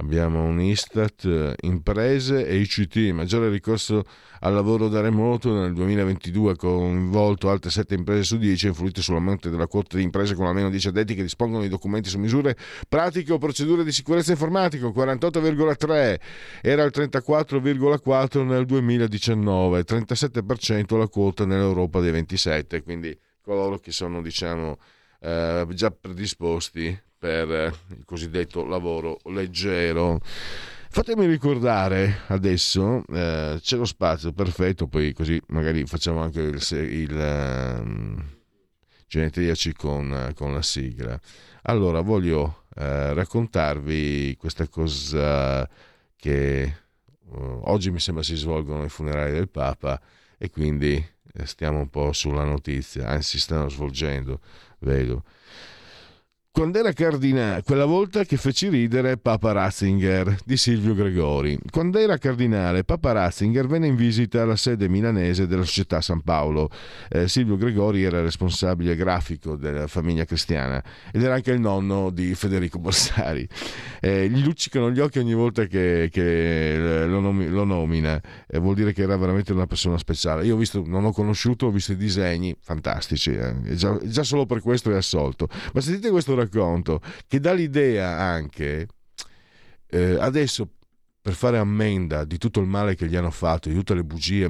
S1: Abbiamo un Istat, imprese e ICT, maggiore ricorso al lavoro da remoto nel 2022 ha coinvolto altre 7 imprese su 10 e influito sull'aumento della quota di imprese con almeno 10 addetti che dispongono di documenti su misure pratiche o procedure di sicurezza informatica, 48,3 era il 34,4 nel 2019, 37% la quota nell'Europa dei 27, quindi coloro che sono diciamo eh, già predisposti per eh, il cosiddetto lavoro leggero. Fatemi ricordare adesso, eh, c'è lo spazio perfetto, poi così magari facciamo anche il, il um, genetriaci con, con, la sigla. Allora, voglio eh, raccontarvi questa cosa che uh, oggi mi sembra si svolgono i funerali del Papa e quindi eh, stiamo un po' sulla notizia, anzi stanno svolgendo, vedo quando era cardinale, quella volta che feci ridere Papa Ratzinger di Silvio Gregori. Quando era cardinale, Papa Ratzinger venne in visita alla sede milanese della Società San Paolo. Eh, Silvio Gregori era responsabile grafico della famiglia cristiana ed era anche il nonno di Federico Borsari. Eh, gli luccicano gli occhi ogni volta che, che lo, nom- lo, nomina, eh, vuol dire che era veramente una persona speciale. Io ho visto, non ho conosciuto, ho visto i disegni fantastici, eh. già, già, solo per questo è assolto. Ma sentite questo racconto che dà l'idea anche eh, adesso per fare ammenda di tutto il male che gli hanno fatto, di tutte le bugie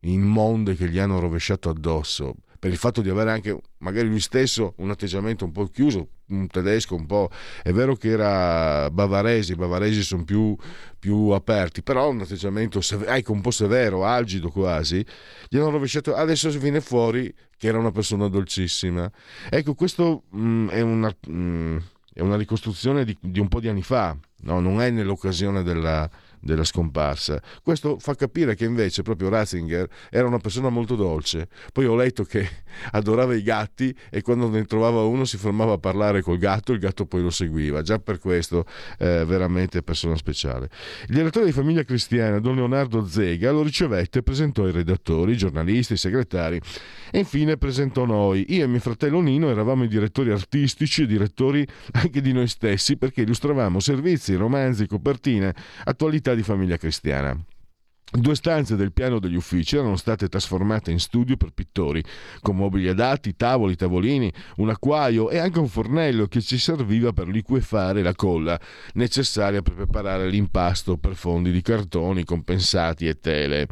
S1: immonde che gli hanno rovesciato addosso, per il fatto di avere anche magari lui stesso un atteggiamento un po' chiuso, un tedesco un po', è vero che era bavaresi, i bavaresi sono più, più aperti, però un atteggiamento ecco, un po' severo, algido quasi, gli hanno rovesciato, adesso viene fuori che era una persona dolcissima. Ecco, questo mh, mm, è, una, mh, mm, è, una, ricostruzione di, di, un po' di anni fa, no? non è nell'occasione della, della scomparsa. Questo fa capire che invece proprio Ratzinger era una persona molto dolce. Poi ho letto che adorava i gatti e quando ne trovava uno si fermava a parlare col gatto, il gatto poi lo seguiva. Già per questo eh, veramente persona speciale. Il direttore di famiglia cristiana, don Leonardo Zega, lo ricevette e presentò ai redattori, i giornalisti, i segretari e infine presentò noi. Io e mio fratello Nino eravamo i direttori artistici e direttori anche di noi stessi perché illustravamo servizi, romanzi, copertine, attualità di famiglia cristiana. Due stanze del piano degli uffici erano state trasformate in studio per pittori, con mobili adatti, tavoli, tavolini, un acquaio e anche un fornello che ci serviva per liquefare la colla necessaria per preparare l'impasto per fondi di cartoni compensati e tele.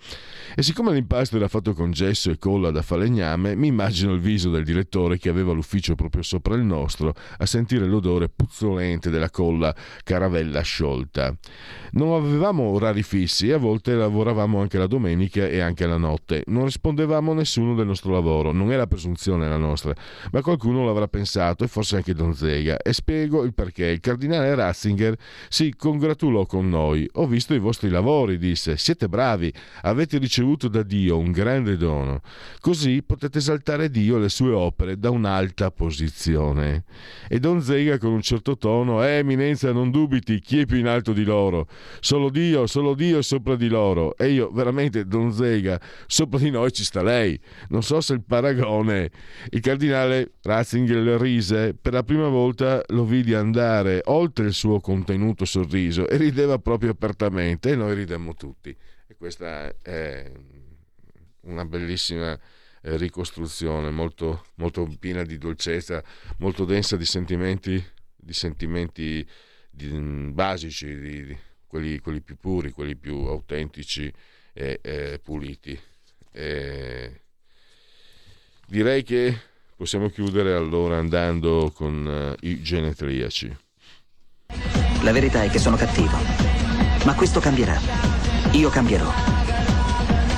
S1: E siccome l'impasto era fatto con gesso e colla da falegname, mi immagino il viso del direttore che aveva l'ufficio proprio sopra il nostro a sentire l'odore puzzolente della colla caravella sciolta. Non avevamo orari fissi e a volte lavoravamo lavoravamo anche la domenica e anche la notte. Non rispondevamo a nessuno del nostro lavoro, non era presunzione la nostra, ma qualcuno l'avrà pensato e forse anche Don Zega. E spiego il perché. Il cardinale Ratzinger si congratulò con noi. Ho visto i vostri lavori, disse. Siete bravi, avete ricevuto da Dio un grande dono. Così potete esaltare Dio e le sue opere da un'alta posizione. E Don Zega con un certo tono, eh, eminenza, non dubiti, chi è più in alto di loro? Solo Dio, solo Dio è sopra di loro e io veramente Don Zega, sopra di noi ci sta lei. Non so se il paragone, il cardinale Ratzinger rise, per la prima volta lo vidi andare oltre il suo contenuto sorriso e rideva proprio apertamente e noi ridemmo tutti. E questa è una bellissima eh, ricostruzione, molto, molto piena di dolcezza, molto densa di sentimenti, di sentimenti di, basici, di, di quelli, quelli più puri, quelli più autentici e, e puliti. E direi che possiamo chiudere allora andando con uh, i genetriaci.
S6: La verità è che sono cattivo, ma questo cambierà. Io cambierò.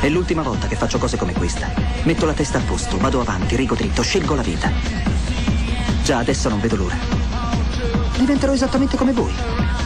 S6: È l'ultima volta che faccio cose come questa. Metto la testa a posto, vado avanti, rigo dritto, scelgo la vita. Già adesso non vedo l'ora. Diventerò esattamente come voi.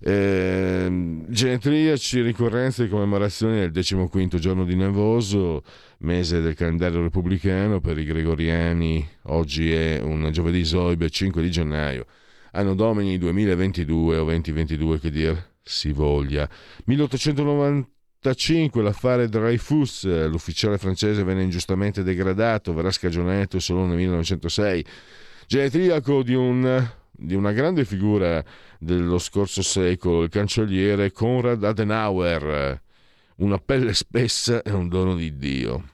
S1: eh, genetriaci, ricorrenze e commemorazioni del 15 giorno di Nevoso, mese del calendario repubblicano per i gregoriani. Oggi è un giovedì soibe 5 di gennaio, anno domini 2022 o 2022 che dir si voglia. 1895 l'affare Dreyfus, l'ufficiale francese venne ingiustamente degradato, verrà scagionato solo nel 1906. Genetriaco di un di una grande figura dello scorso secolo, il cancelliere Konrad Adenauer. Una pelle spessa è un dono di Dio.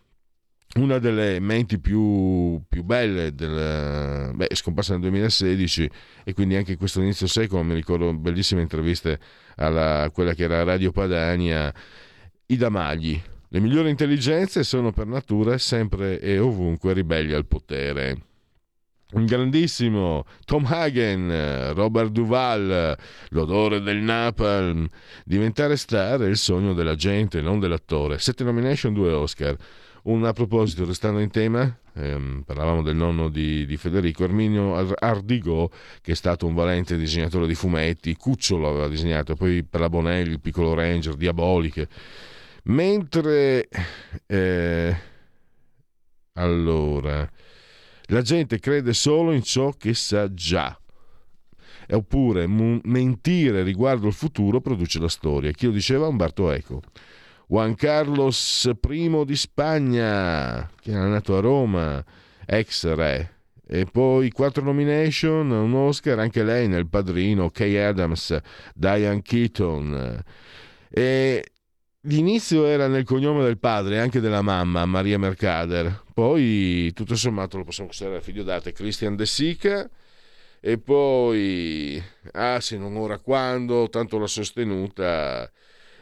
S1: Una delle menti più, più belle, del, beh, scomparsa nel 2016 e quindi anche questo inizio secolo mi ricordo bellissime interviste a quella che era Radio Padania, Ida Magli. Le migliori intelligenze sono per natura sempre e ovunque ribelli al potere un grandissimo Tom Hagen, Robert Duval, l'odore del napalm. Diventare star è il sogno della gente, non dell'attore. Sette nomination, due Oscar. Un a proposito, restando in tema, ehm, parlavamo del nonno di, di, Federico, Arminio Ardigo, che è stato un valente disegnatore di fumetti, Cucciolo aveva disegnato, poi per la Bonelli, il piccolo Ranger, Diaboliche. Mentre... Eh, allora... La gente crede solo in ciò che sa già. Oppure mentire riguardo il futuro produce la storia. Chi lo diceva? Umberto Eco. Juan Carlos I di Spagna, che era nato a Roma, ex re. E poi quattro nomination, un Oscar, anche lei nel padrino, Kay Adams, Diane Keaton. E L'inizio era nel cognome del padre e anche della mamma, Maria Mercader. Poi, tutto sommato, lo possiamo considerare figlio d'arte, Christian De Sica. E poi, ah sì, non ora quando, tanto l'ha sostenuta.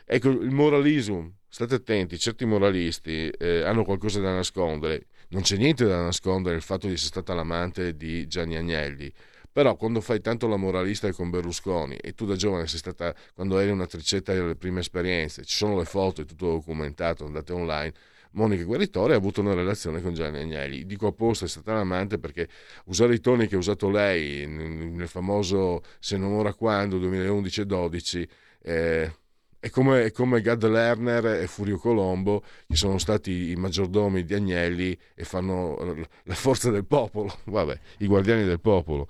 S1: Ecco, il moralismo, state attenti, certi moralisti eh, hanno qualcosa da nascondere. Non c'è niente da nascondere il fatto di essere stata l'amante di Gianni Agnelli però quando fai tanto la moralista con Berlusconi e tu da giovane sei stata, quando eri una tricetta delle prime esperienze, ci sono le foto, è tutto documentato, andate online, Monica Gueritore ha avuto una relazione con Gianni Agnelli. Dico apposta, è stata l'amante perché usare i toni che ha usato lei nel famoso Se non ora quando 2011-12 eh, è come, è come Gad Lerner e Furio Colombo, che sono stati i maggiordomi di Agnelli e fanno la forza del popolo, vabbè, i guardiani del popolo.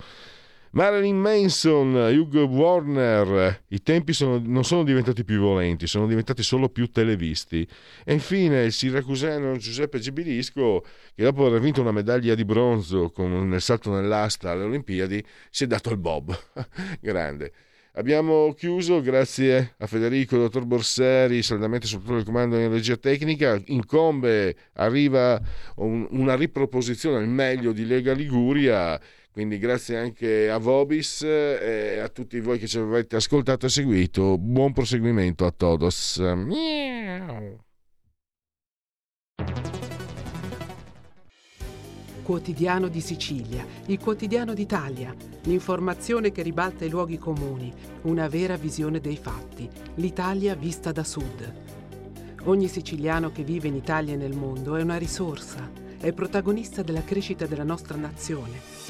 S1: Marilyn Manson, Hugh Warner, i tempi sono, non sono diventati più violenti, sono diventati solo più televisti. E infine il siracusano Giuseppe Gibilisco, che dopo aver vinto una medaglia di bronzo con, nel salto nell'asta alle Olimpiadi, si è dato il bob. Grande. Abbiamo chiuso, grazie a Federico, dottor Borseri, saldamente sotto il comando di energia tecnica. Incombe arriva un, una riproposizione al meglio di Lega Liguria quindi grazie anche a Vobis e a tutti voi che ci avete ascoltato e seguito. Buon proseguimento a todos. Miau.
S7: Quotidiano di Sicilia, il quotidiano d'Italia, l'informazione che ribalta i luoghi comuni, una vera visione dei fatti, l'Italia vista da sud. Ogni siciliano che vive in Italia e nel mondo è una risorsa, è protagonista della crescita della nostra nazione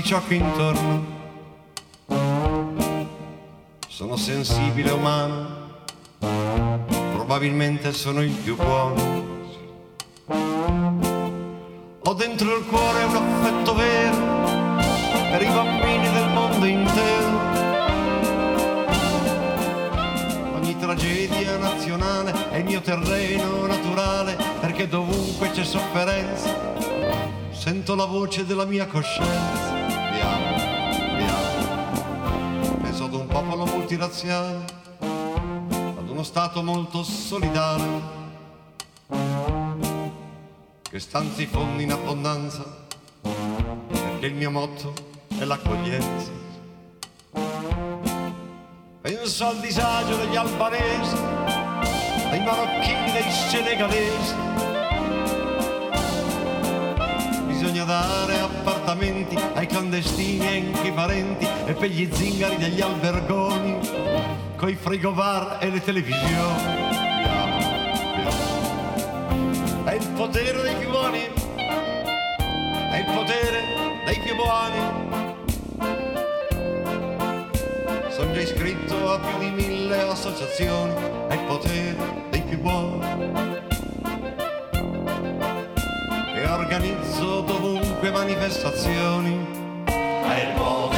S8: Di ciò che intorno. Sono sensibile umano, probabilmente sono il più buono. Ho dentro il cuore un affetto vero per i bambini del mondo intero. Ogni tragedia nazionale è il mio terreno naturale perché dovunque c'è sofferenza sento la voce della mia coscienza. Popolo multirazziale, ad uno Stato molto solidale, che stanzi fondi in abbondanza, perché il mio motto è l'accoglienza. Penso al disagio degli albanesi, dei marocchini, dei senegalesi, bisogna dare appartamenti ai clandestini e anche ai parenti e per gli zingari degli albergoni, coi frigobar e le televisioni. È il potere dei più buoni, è il potere dei più buoni. Sono già iscritto a più di mille associazioni, è il potere dei più buoni organizzo dovunque manifestazioni. È il potere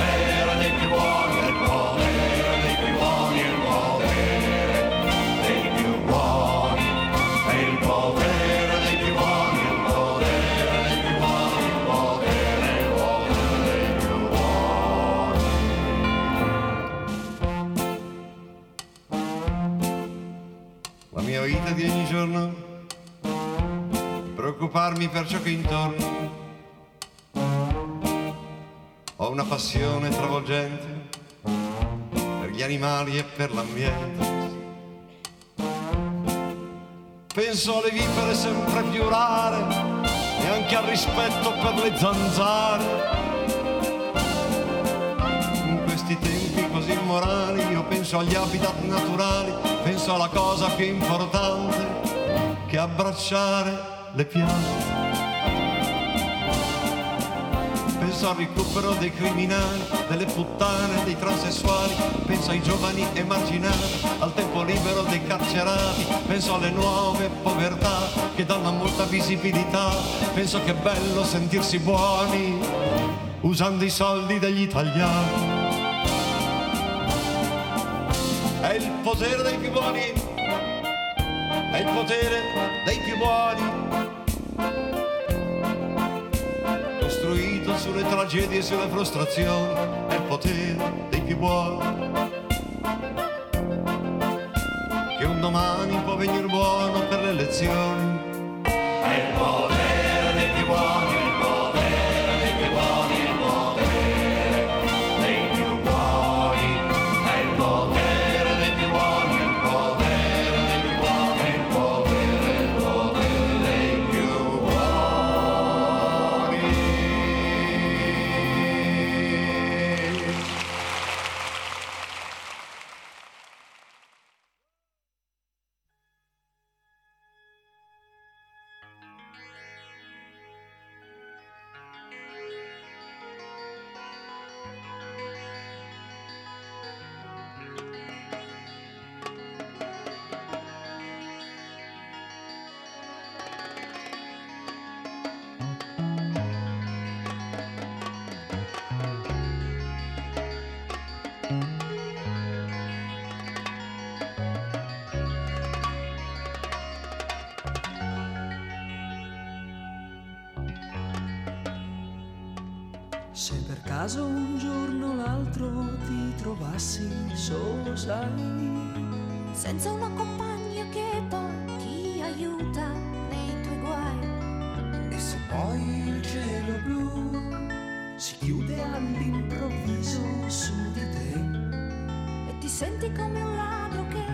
S8: preoccuparmi per ciò che intorno. Ho una passione travolgente per gli animali e per l'ambiente. Penso alle vipere sempre più rare e anche al rispetto per le zanzare. In questi tempi così immorali io penso agli habitat naturali, penso alla cosa più importante che abbracciare le piante. Penso al recupero dei criminali, delle puttane, dei transessuali, penso ai giovani emarginati, al tempo libero dei carcerati, penso alle nuove povertà che danno molta visibilità, penso che è bello sentirsi buoni usando i soldi degli italiani. potere dei più buoni, è il potere dei più buoni. Costruito sulle tragedie e sulle frustrazioni, è il potere dei più buoni. Che un domani può venire buono per le elezioni. È il potere
S3: caso un giorno o l'altro ti trovassi solo, sai,
S9: senza una compagna che poi ti aiuta nei tuoi guai.
S3: e se poi il cielo blu si chiude all'improvviso su di te,
S9: E ti senti come un ladro che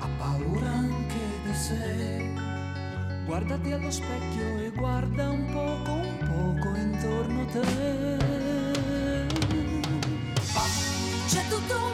S3: ha paura anche di sé. Guardati allo specchio e guarda un poco, un poco intorno a te.
S9: C'è tutto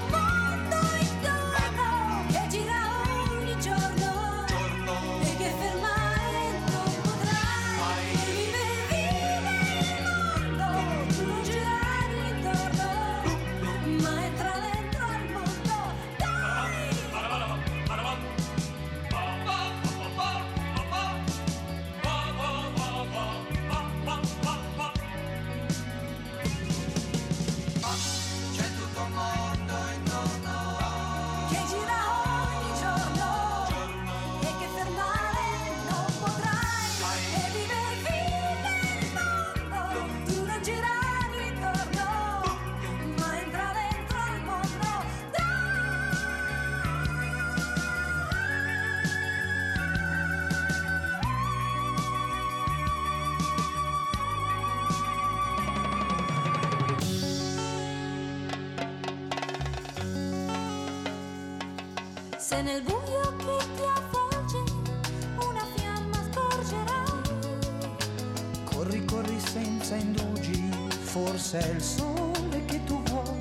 S3: è il sole che tu vuoi.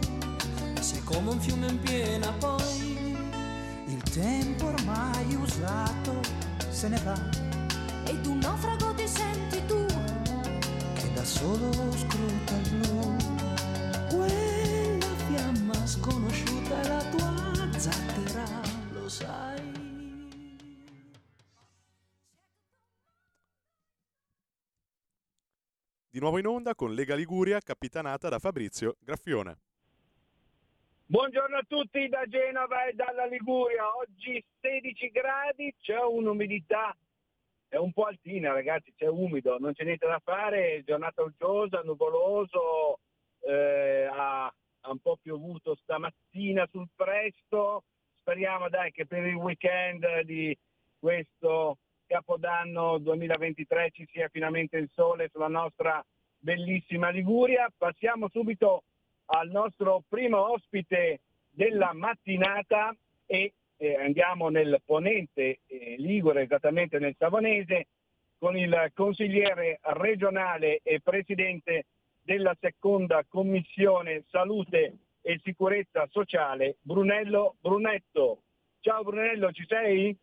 S3: Sei come un fiume in piena poi, il tempo ormai usato se ne va,
S10: Di nuovo in onda con Lega Liguria, capitanata da Fabrizio Graffione.
S11: Buongiorno a tutti da Genova e dalla Liguria. Oggi 16 gradi, c'è un'umidità, è un po' altina ragazzi, c'è umido, non c'è niente da fare, giornata uggiosa, nuvoloso, eh, ha, ha un po' piovuto stamattina sul presto. Speriamo dai che per il weekend di questo Capodanno 2023 ci sia finalmente il sole sulla nostra bellissima Liguria. Passiamo subito al nostro primo ospite della mattinata e eh, andiamo nel ponente eh, Ligure, esattamente nel Savonese, con il consigliere regionale e presidente della seconda commissione salute e sicurezza sociale, Brunello Brunetto. Ciao Brunello, ci sei?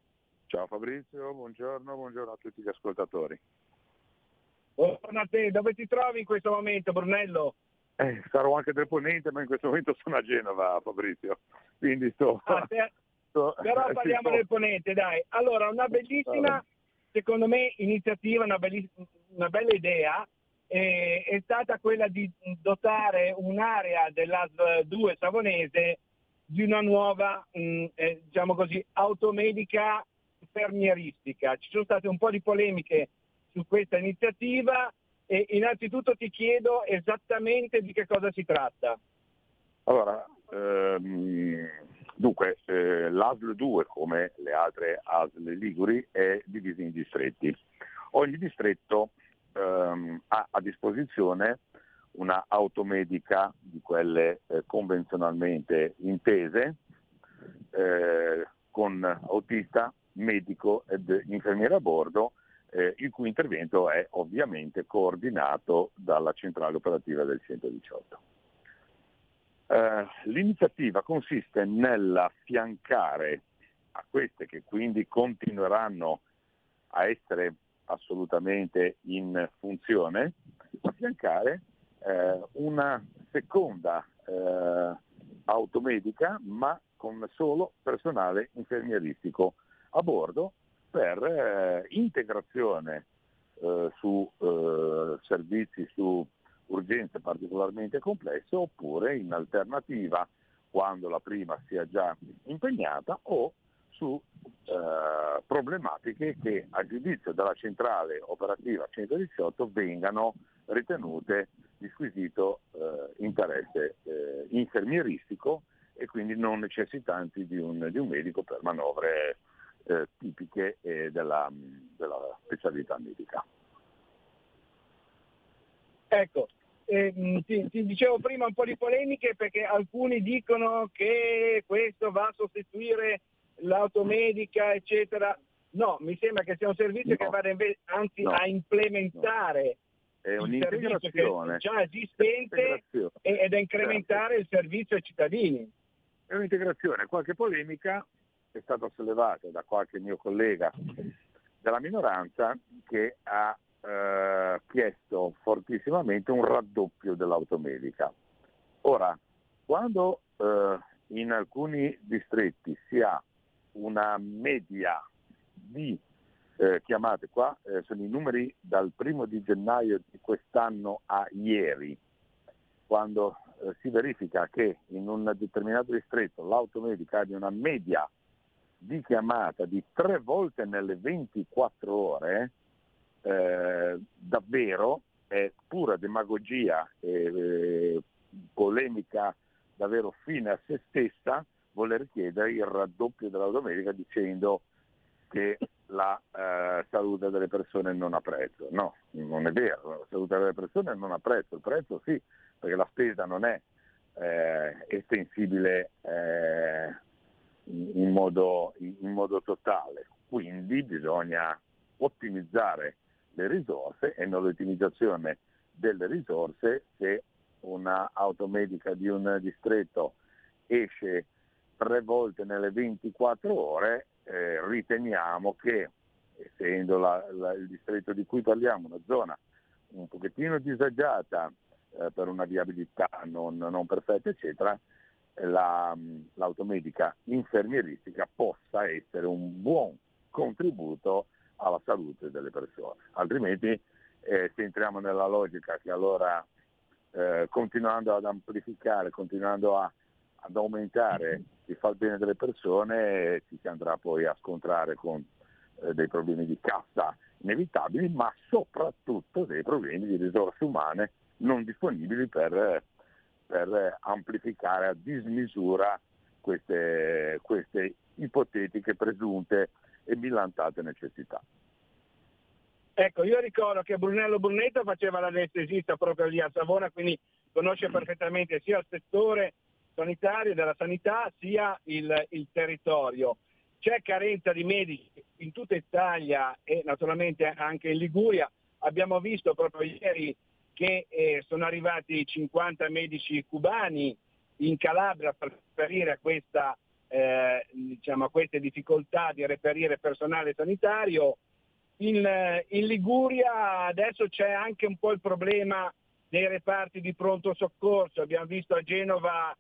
S12: Ciao Fabrizio, buongiorno, buongiorno a tutti gli ascoltatori.
S11: Buongiorno a te, dove ti trovi in questo momento Brunello?
S12: Eh, sarò anche del ponente, ma in questo momento sono a Genova, Fabrizio. Quindi sto...
S11: Ah, te-
S12: sto-
S11: Però parliamo del ponente, dai. Allora, una bellissima, secondo me, iniziativa, una, belliss- una bella idea eh, è stata quella di dotare un'area dell'AS 2 savonese di una nuova, mh, eh, diciamo così, automedica fermieristica. Ci sono state un po' di polemiche su questa iniziativa e innanzitutto ti chiedo esattamente di che cosa si tratta.
S12: Allora, ehm, dunque, eh, l'ASL 2, come le altre ASL liguri, è diviso in distretti. Ogni distretto ehm, ha a disposizione una automedica di quelle eh, convenzionalmente intese, eh, con autista, medico ed infermiere a bordo, eh, il cui intervento è ovviamente coordinato dalla centrale operativa del 118. Eh, l'iniziativa consiste nell'affiancare a queste che quindi continueranno a essere assolutamente in funzione, affiancare eh, una seconda eh, automedica ma con solo personale infermieristico a bordo per eh, integrazione eh, su eh, servizi su urgenze particolarmente complesse oppure in alternativa quando la prima sia già impegnata o su eh, problematiche che a giudizio della centrale operativa 118 vengano ritenute di squisito eh, interesse eh, infermieristico e quindi non necessitanti di un, di un medico per manovre eh, tipiche eh, della, della specialità medica.
S11: Ecco, ehm, ti, ti dicevo prima un po' di polemiche perché alcuni dicono che questo va a sostituire l'automedica, eccetera. No, mi sembra che sia un servizio
S12: No.
S11: che vada invece, anzi
S12: No.
S11: a implementare
S12: È un'integrazione.
S11: già esistente ed a incrementare il servizio ai cittadini.
S12: È un'integrazione, qualche polemica è stata sollevata da qualche mio collega della minoranza che ha eh, chiesto fortissimamente un raddoppio dell'automedica. Ora, quando eh, in alcuni distretti si ha una media di eh, chiamate qua, eh, sono i numeri dal primo di gennaio di quest'anno a ieri, quando eh, si verifica che in un determinato distretto l'automedica abbia una media di chiamata di tre volte nelle 24 ore, eh, davvero è pura demagogia e eh, polemica davvero fine a se stessa voler chiedere il raddoppio dell'autometrica dicendo che la eh, salute delle persone non ha prezzo. No, non è vero, la salute delle persone non ha prezzo, il prezzo sì, perché la spesa non è eh, estensibile eh, in, modo, in modo totale, quindi bisogna ottimizzare le risorse e nell'ottimizzazione delle risorse se una automedica di un distretto esce tre volte nelle 24 ore, eh, riteniamo che essendo la- la- il distretto di cui parliamo una zona un pochettino disagiata eh, per una viabilità non, non perfetta, eccetera, la- l'automedica infermieristica possa essere un buon contributo alla salute delle persone. Altrimenti eh, se entriamo nella logica che allora eh, continuando ad amplificare, continuando a- ad aumentare il bene delle persone, ci si andrà poi a scontrare con eh, dei problemi di cassa inevitabili, ma soprattutto dei problemi di risorse umane non disponibili per, per amplificare a dismisura queste, queste ipotetiche, presunte e bilantate necessità.
S11: Ecco, io ricordo che Brunello Brunetto faceva l'anestesista proprio lì a Savona, quindi conosce perfettamente sia il settore sanitario della sanità sia il, il territorio. C'è carenza di medici in tutta Italia e naturalmente anche in Liguria. Abbiamo visto proprio ieri che eh, sono arrivati 50 medici cubani in Calabria per reperire a, questa, eh, diciamo, a queste difficoltà di reperire personale sanitario. In, eh, in Liguria adesso c'è anche un po' il problema dei reparti di pronto soccorso. Abbiamo visto a Genova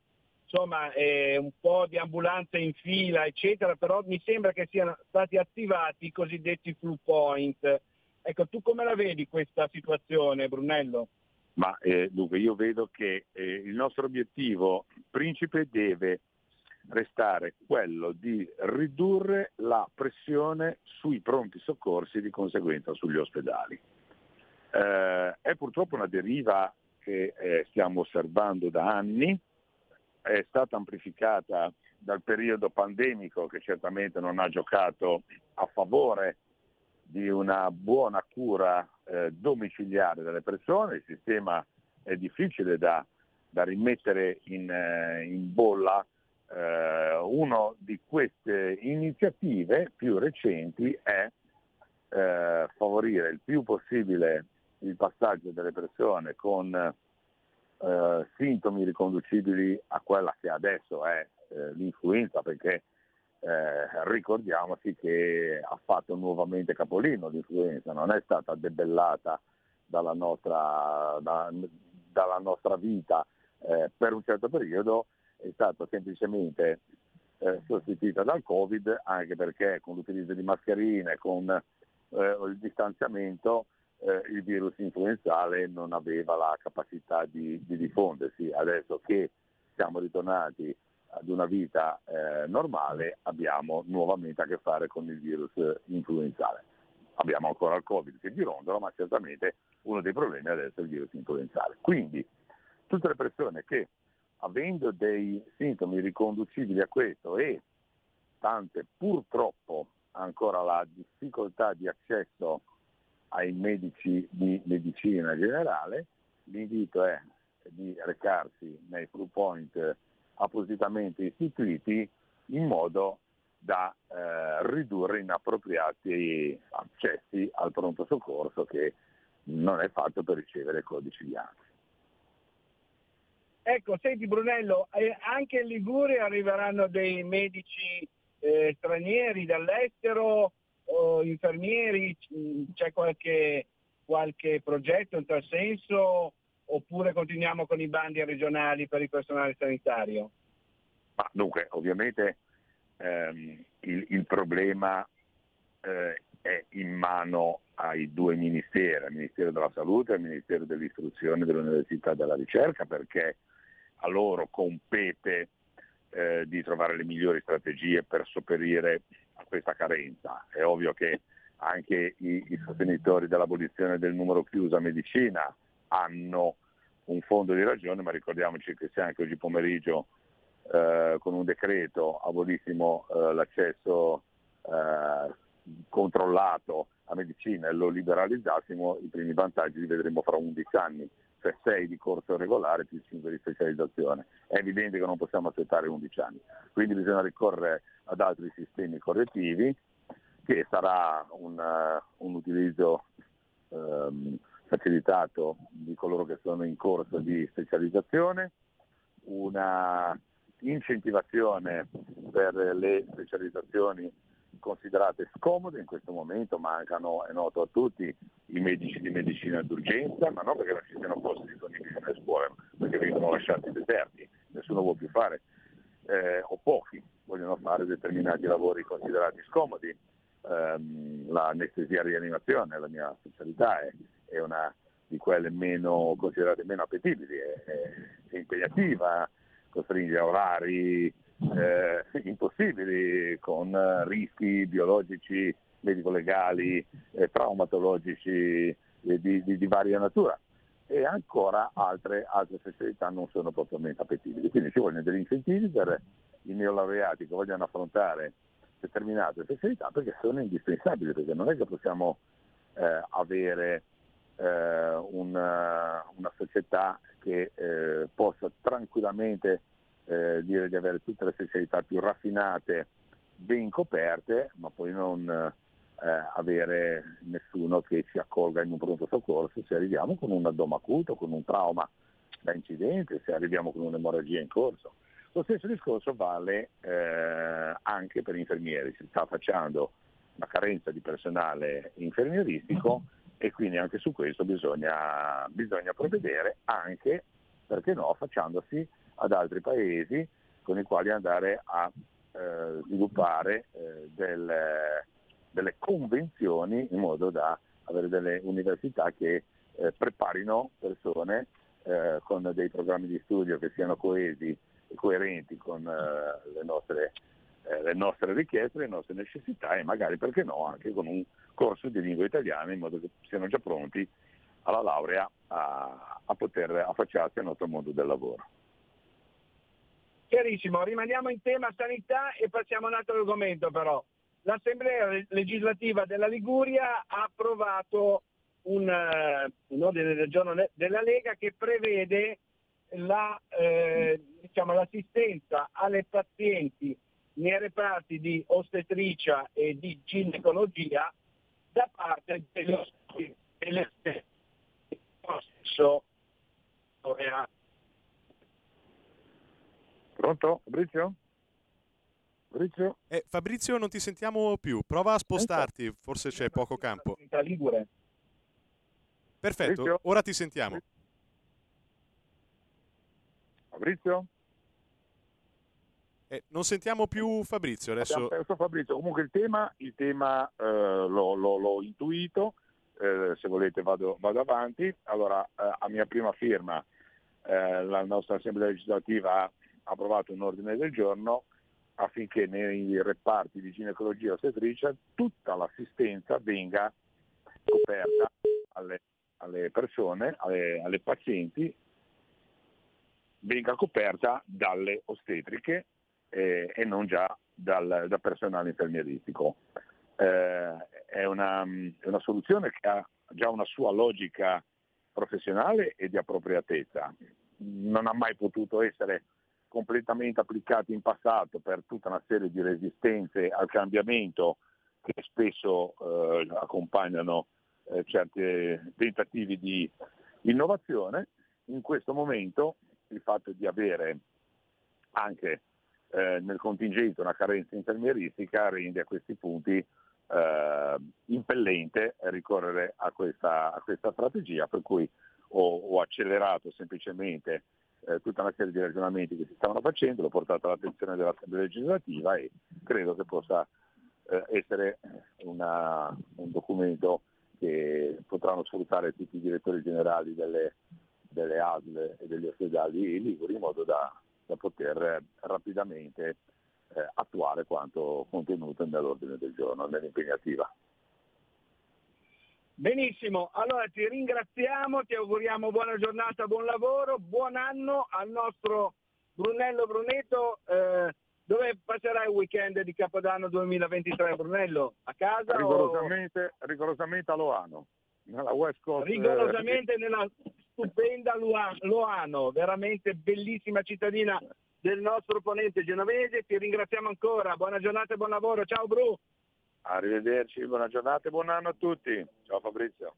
S11: insomma, eh, un po' di ambulanze in fila, eccetera, però mi sembra che siano stati attivati i cosiddetti flu point. Ecco, tu come la vedi questa situazione, Brunello?
S12: Ma eh, dunque io vedo che eh, il nostro obiettivo principe deve restare quello di ridurre la pressione sui pronti soccorsi e di conseguenza sugli ospedali. Eh, è purtroppo una deriva che eh, stiamo osservando da anni, è stata amplificata dal periodo pandemico che certamente non ha giocato a favore di una buona cura eh, domiciliare delle persone, il sistema è difficile da, da rimettere in, eh, in bolla. Eh, una di queste iniziative più recenti è eh, favorire il più possibile il passaggio delle persone con eh, sintomi riconducibili a quella che adesso è eh, l'influenza, perché eh, ricordiamoci che ha fatto nuovamente capolino l'influenza, non è stata debellata dalla nostra, da- dalla nostra vita eh, per un certo periodo, è stata semplicemente eh, sostituita dal Covid, anche perché con l'utilizzo di mascherine, con eh, il distanziamento, eh, il virus influenzale non aveva la capacità di, di diffondersi. Adesso che siamo ritornati ad una vita eh, normale abbiamo nuovamente a che fare con il virus influenzale. Abbiamo ancora il Covid che girondola, ma certamente uno dei problemi adesso è il virus influenzale. Quindi tutte le persone che avendo dei sintomi riconducibili a questo e tante purtroppo ancora la difficoltà di accesso ai medici di medicina generale, l'invito è di recarsi nei Blue Point appositamente istituiti in modo da eh, ridurre inappropriati accessi al pronto soccorso che non è fatto per ricevere codici bianchi.
S11: Ecco, senti Brunello, eh, anche in Liguria arriveranno dei medici eh, stranieri dall'estero, o infermieri, c'è qualche, qualche progetto in tal senso oppure continuiamo con i bandi regionali per il personale sanitario?
S12: Ma dunque, ovviamente ehm, il, il problema eh, è in mano ai due ministeri, al Ministero della Salute e al Ministero dell'Istruzione, dell'Università e della Ricerca, perché a loro compete eh, di trovare le migliori strategie per sopperire a questa carenza. È ovvio che anche i, i sostenitori dell'abolizione del numero chiuso a medicina hanno un fondo di ragione, ma ricordiamoci che se anche oggi pomeriggio eh, con un decreto abolissimo eh, l'accesso eh, controllato a medicina e lo liberalizzassimo, i primi vantaggi li vedremo fra 11 anni, cioè 6 di corso regolare più 5 di specializzazione. È evidente che non possiamo aspettare 11 anni, quindi bisogna ricorrere ad altri sistemi correttivi che sarà un, uh, un utilizzo um, facilitato di coloro che sono in corso di specializzazione, una incentivazione per le specializzazioni considerate scomode in questo momento, mancano, è noto a tutti, i medici di medicina d'urgenza, ma non perché non ci siano posti disponibili nelle scuole, perché vengono lasciati deserti, nessuno vuole più fare, eh, o pochi vogliono fare determinati lavori considerati scomodi. Ehm, l'anestesia rianimazione, la mia specialità, è, è una di quelle meno considerate meno appetibili, è, è, impegnativa, costringe a orari eh, impossibili con rischi biologici, medico-legali, eh, traumatologici eh, di, di, di, varia natura e ancora altre, altre specialità non sono propriamente appetibili. Quindi ci vogliono degli incentivi per i neolaureati che vogliono affrontare determinate specialità perché sono indispensabili, perché non è che possiamo eh, avere eh, una, una, società che eh, possa tranquillamente eh, dire di avere tutte le specialità più raffinate, ben coperte, ma poi non eh, avere nessuno che ci accolga in un pronto soccorso se arriviamo con un addome acuto, con un trauma da incidente, se arriviamo con un'emorragia in corso. Lo stesso discorso vale eh, anche per gli infermieri, si sta facendo una carenza di personale infermieristico e quindi anche su questo bisogna, bisogna provvedere anche, perché no, facciandosi ad altri paesi con i quali andare a eh, sviluppare eh, delle, delle, convenzioni in modo da avere delle università che eh, preparino persone eh, con dei programmi di studio che siano coesi coerenti con eh, le, nostre, eh, le nostre richieste, le nostre necessità e magari perché no anche con un corso di lingua italiana in modo che siano già pronti alla laurea a, a poter affacciarsi al nostro mondo del lavoro.
S11: Chiarissimo, rimaniamo in tema sanità e passiamo a un altro argomento però. L'Assemblea legislativa della Liguria ha approvato un, eh, un ordine del giorno de- della Lega che prevede la, eh, diciamo, l'assistenza alle pazienti nei reparti di ostetricia e di ginecologia da parte dello delle stesso
S12: Pronto Fabrizio? Fabrizio?
S10: Eh, Fabrizio non ti sentiamo più, prova a spostarti, forse c'è poco campo.
S11: Ligure.
S10: Perfetto, ora ti sentiamo.
S12: Fabrizio?
S10: Eh, non sentiamo più Fabrizio adesso.
S12: Fabrizio. Comunque il tema, il tema eh, l'ho, l'ho- l'ho intuito, eh, se volete vado, vado avanti. Allora, eh, a mia prima firma eh, la nostra Assemblea legislativa ha approvato un ordine del giorno affinché nei reparti di ginecologia ostetricia tutta l'assistenza venga coperta alle, alle persone, alle, alle pazienti, venga coperta dalle ostetriche eh, e non già dal, da personale infermieristico. Eh, è, una, è una soluzione che ha già una sua logica professionale e di appropriatezza. Non ha mai potuto essere completamente applicata in passato per tutta una serie di resistenze al cambiamento che spesso eh, accompagnano eh, certi tentativi di innovazione. In questo momento il fatto di avere anche eh, nel contingente una carenza infermieristica rende a questi punti eh, impellente ricorrere a questa, a questa strategia, per cui ho, ho accelerato semplicemente eh, tutta una serie di ragionamenti che si stavano facendo, l'ho portato all'attenzione dell'Assemblea legislativa e credo che possa eh, essere una- un documento che potranno sfruttare tutti i direttori generali delle, delle ASL e degli ospedali liguri in modo da, da poter eh, rapidamente eh, attuare quanto contenuto nell'ordine del giorno, nell'impegnativa.
S11: Benissimo, allora ti ringraziamo, ti auguriamo buona giornata, buon lavoro, buon anno al nostro Brunello Brunetto. Eh, dove passerai il weekend di Capodanno 2023 Brunello? A casa? o-
S12: Rigorosamente, rigorosamente a Loano, nella West Coast. eh,
S11: rigorosamente nella stupenda Loano, veramente bellissima cittadina del nostro ponente genovese. Ti ringraziamo ancora, buona giornata e buon lavoro. Ciao Bru.
S12: Arrivederci, buona giornata e buon anno a tutti. Ciao Fabrizio.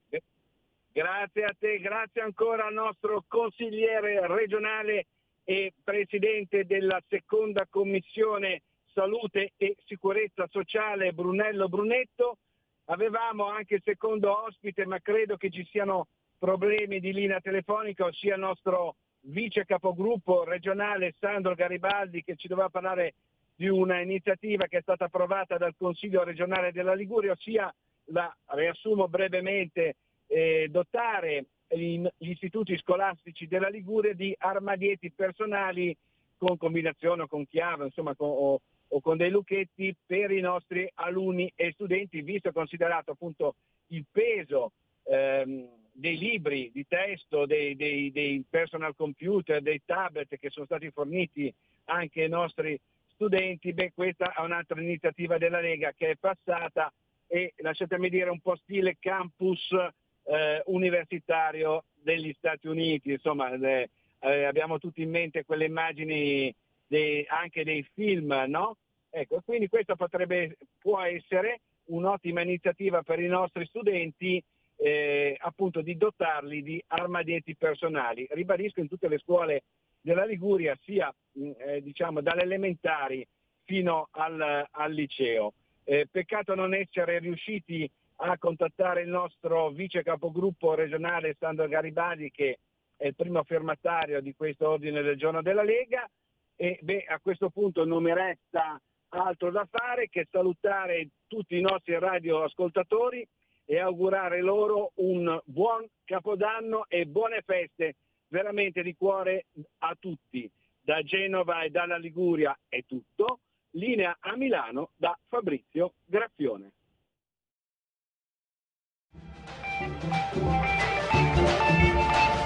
S11: Grazie a te, grazie ancora al nostro consigliere regionale e presidente della seconda commissione salute e sicurezza sociale Brunello Brunetto. Avevamo anche il secondo ospite, ma credo che ci siano problemi di linea telefonica, ossia il nostro vice capogruppo regionale Sandro Garibaldi che ci doveva parlare di una iniziativa che è stata approvata dal Consiglio regionale della Liguria, ossia la, riassumo brevemente, eh, dotare gli istituti scolastici della Liguria di armadietti personali con combinazione o con chiave, insomma, con- o, o con dei lucchetti per i nostri alunni e studenti, visto e considerato appunto il peso ehm, dei libri di testo, dei, dei- dei personal computer, dei tablet che sono stati forniti anche ai nostri studenti, beh questa è un'altra iniziativa della Lega che è passata e lasciatemi dire un po' stile campus eh, universitario degli Stati Uniti, insomma eh, abbiamo tutti in mente quelle immagini dei- anche dei film, no? Ecco, quindi questa potrebbe, può essere un'ottima iniziativa per i nostri studenti eh, appunto di dotarli di armadietti personali. Ribadisco in tutte le scuole della Liguria, sia mh, eh, diciamo dalle elementari fino al, al liceo. Eh, peccato non essere riusciti a contattare il nostro vice capogruppo regionale Sandro Garibaldi che è il primo firmatario di questo ordine del giorno della Lega e beh, a questo punto non mi resta altro da fare che salutare tutti i nostri radioascoltatori e augurare loro un buon capodanno e buone feste veramente di cuore a tutti. Da Genova e dalla Liguria è tutto. Linea a Milano da Fabrizio Graffione.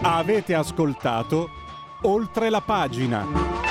S13: Avete ascoltato oltre la pagina.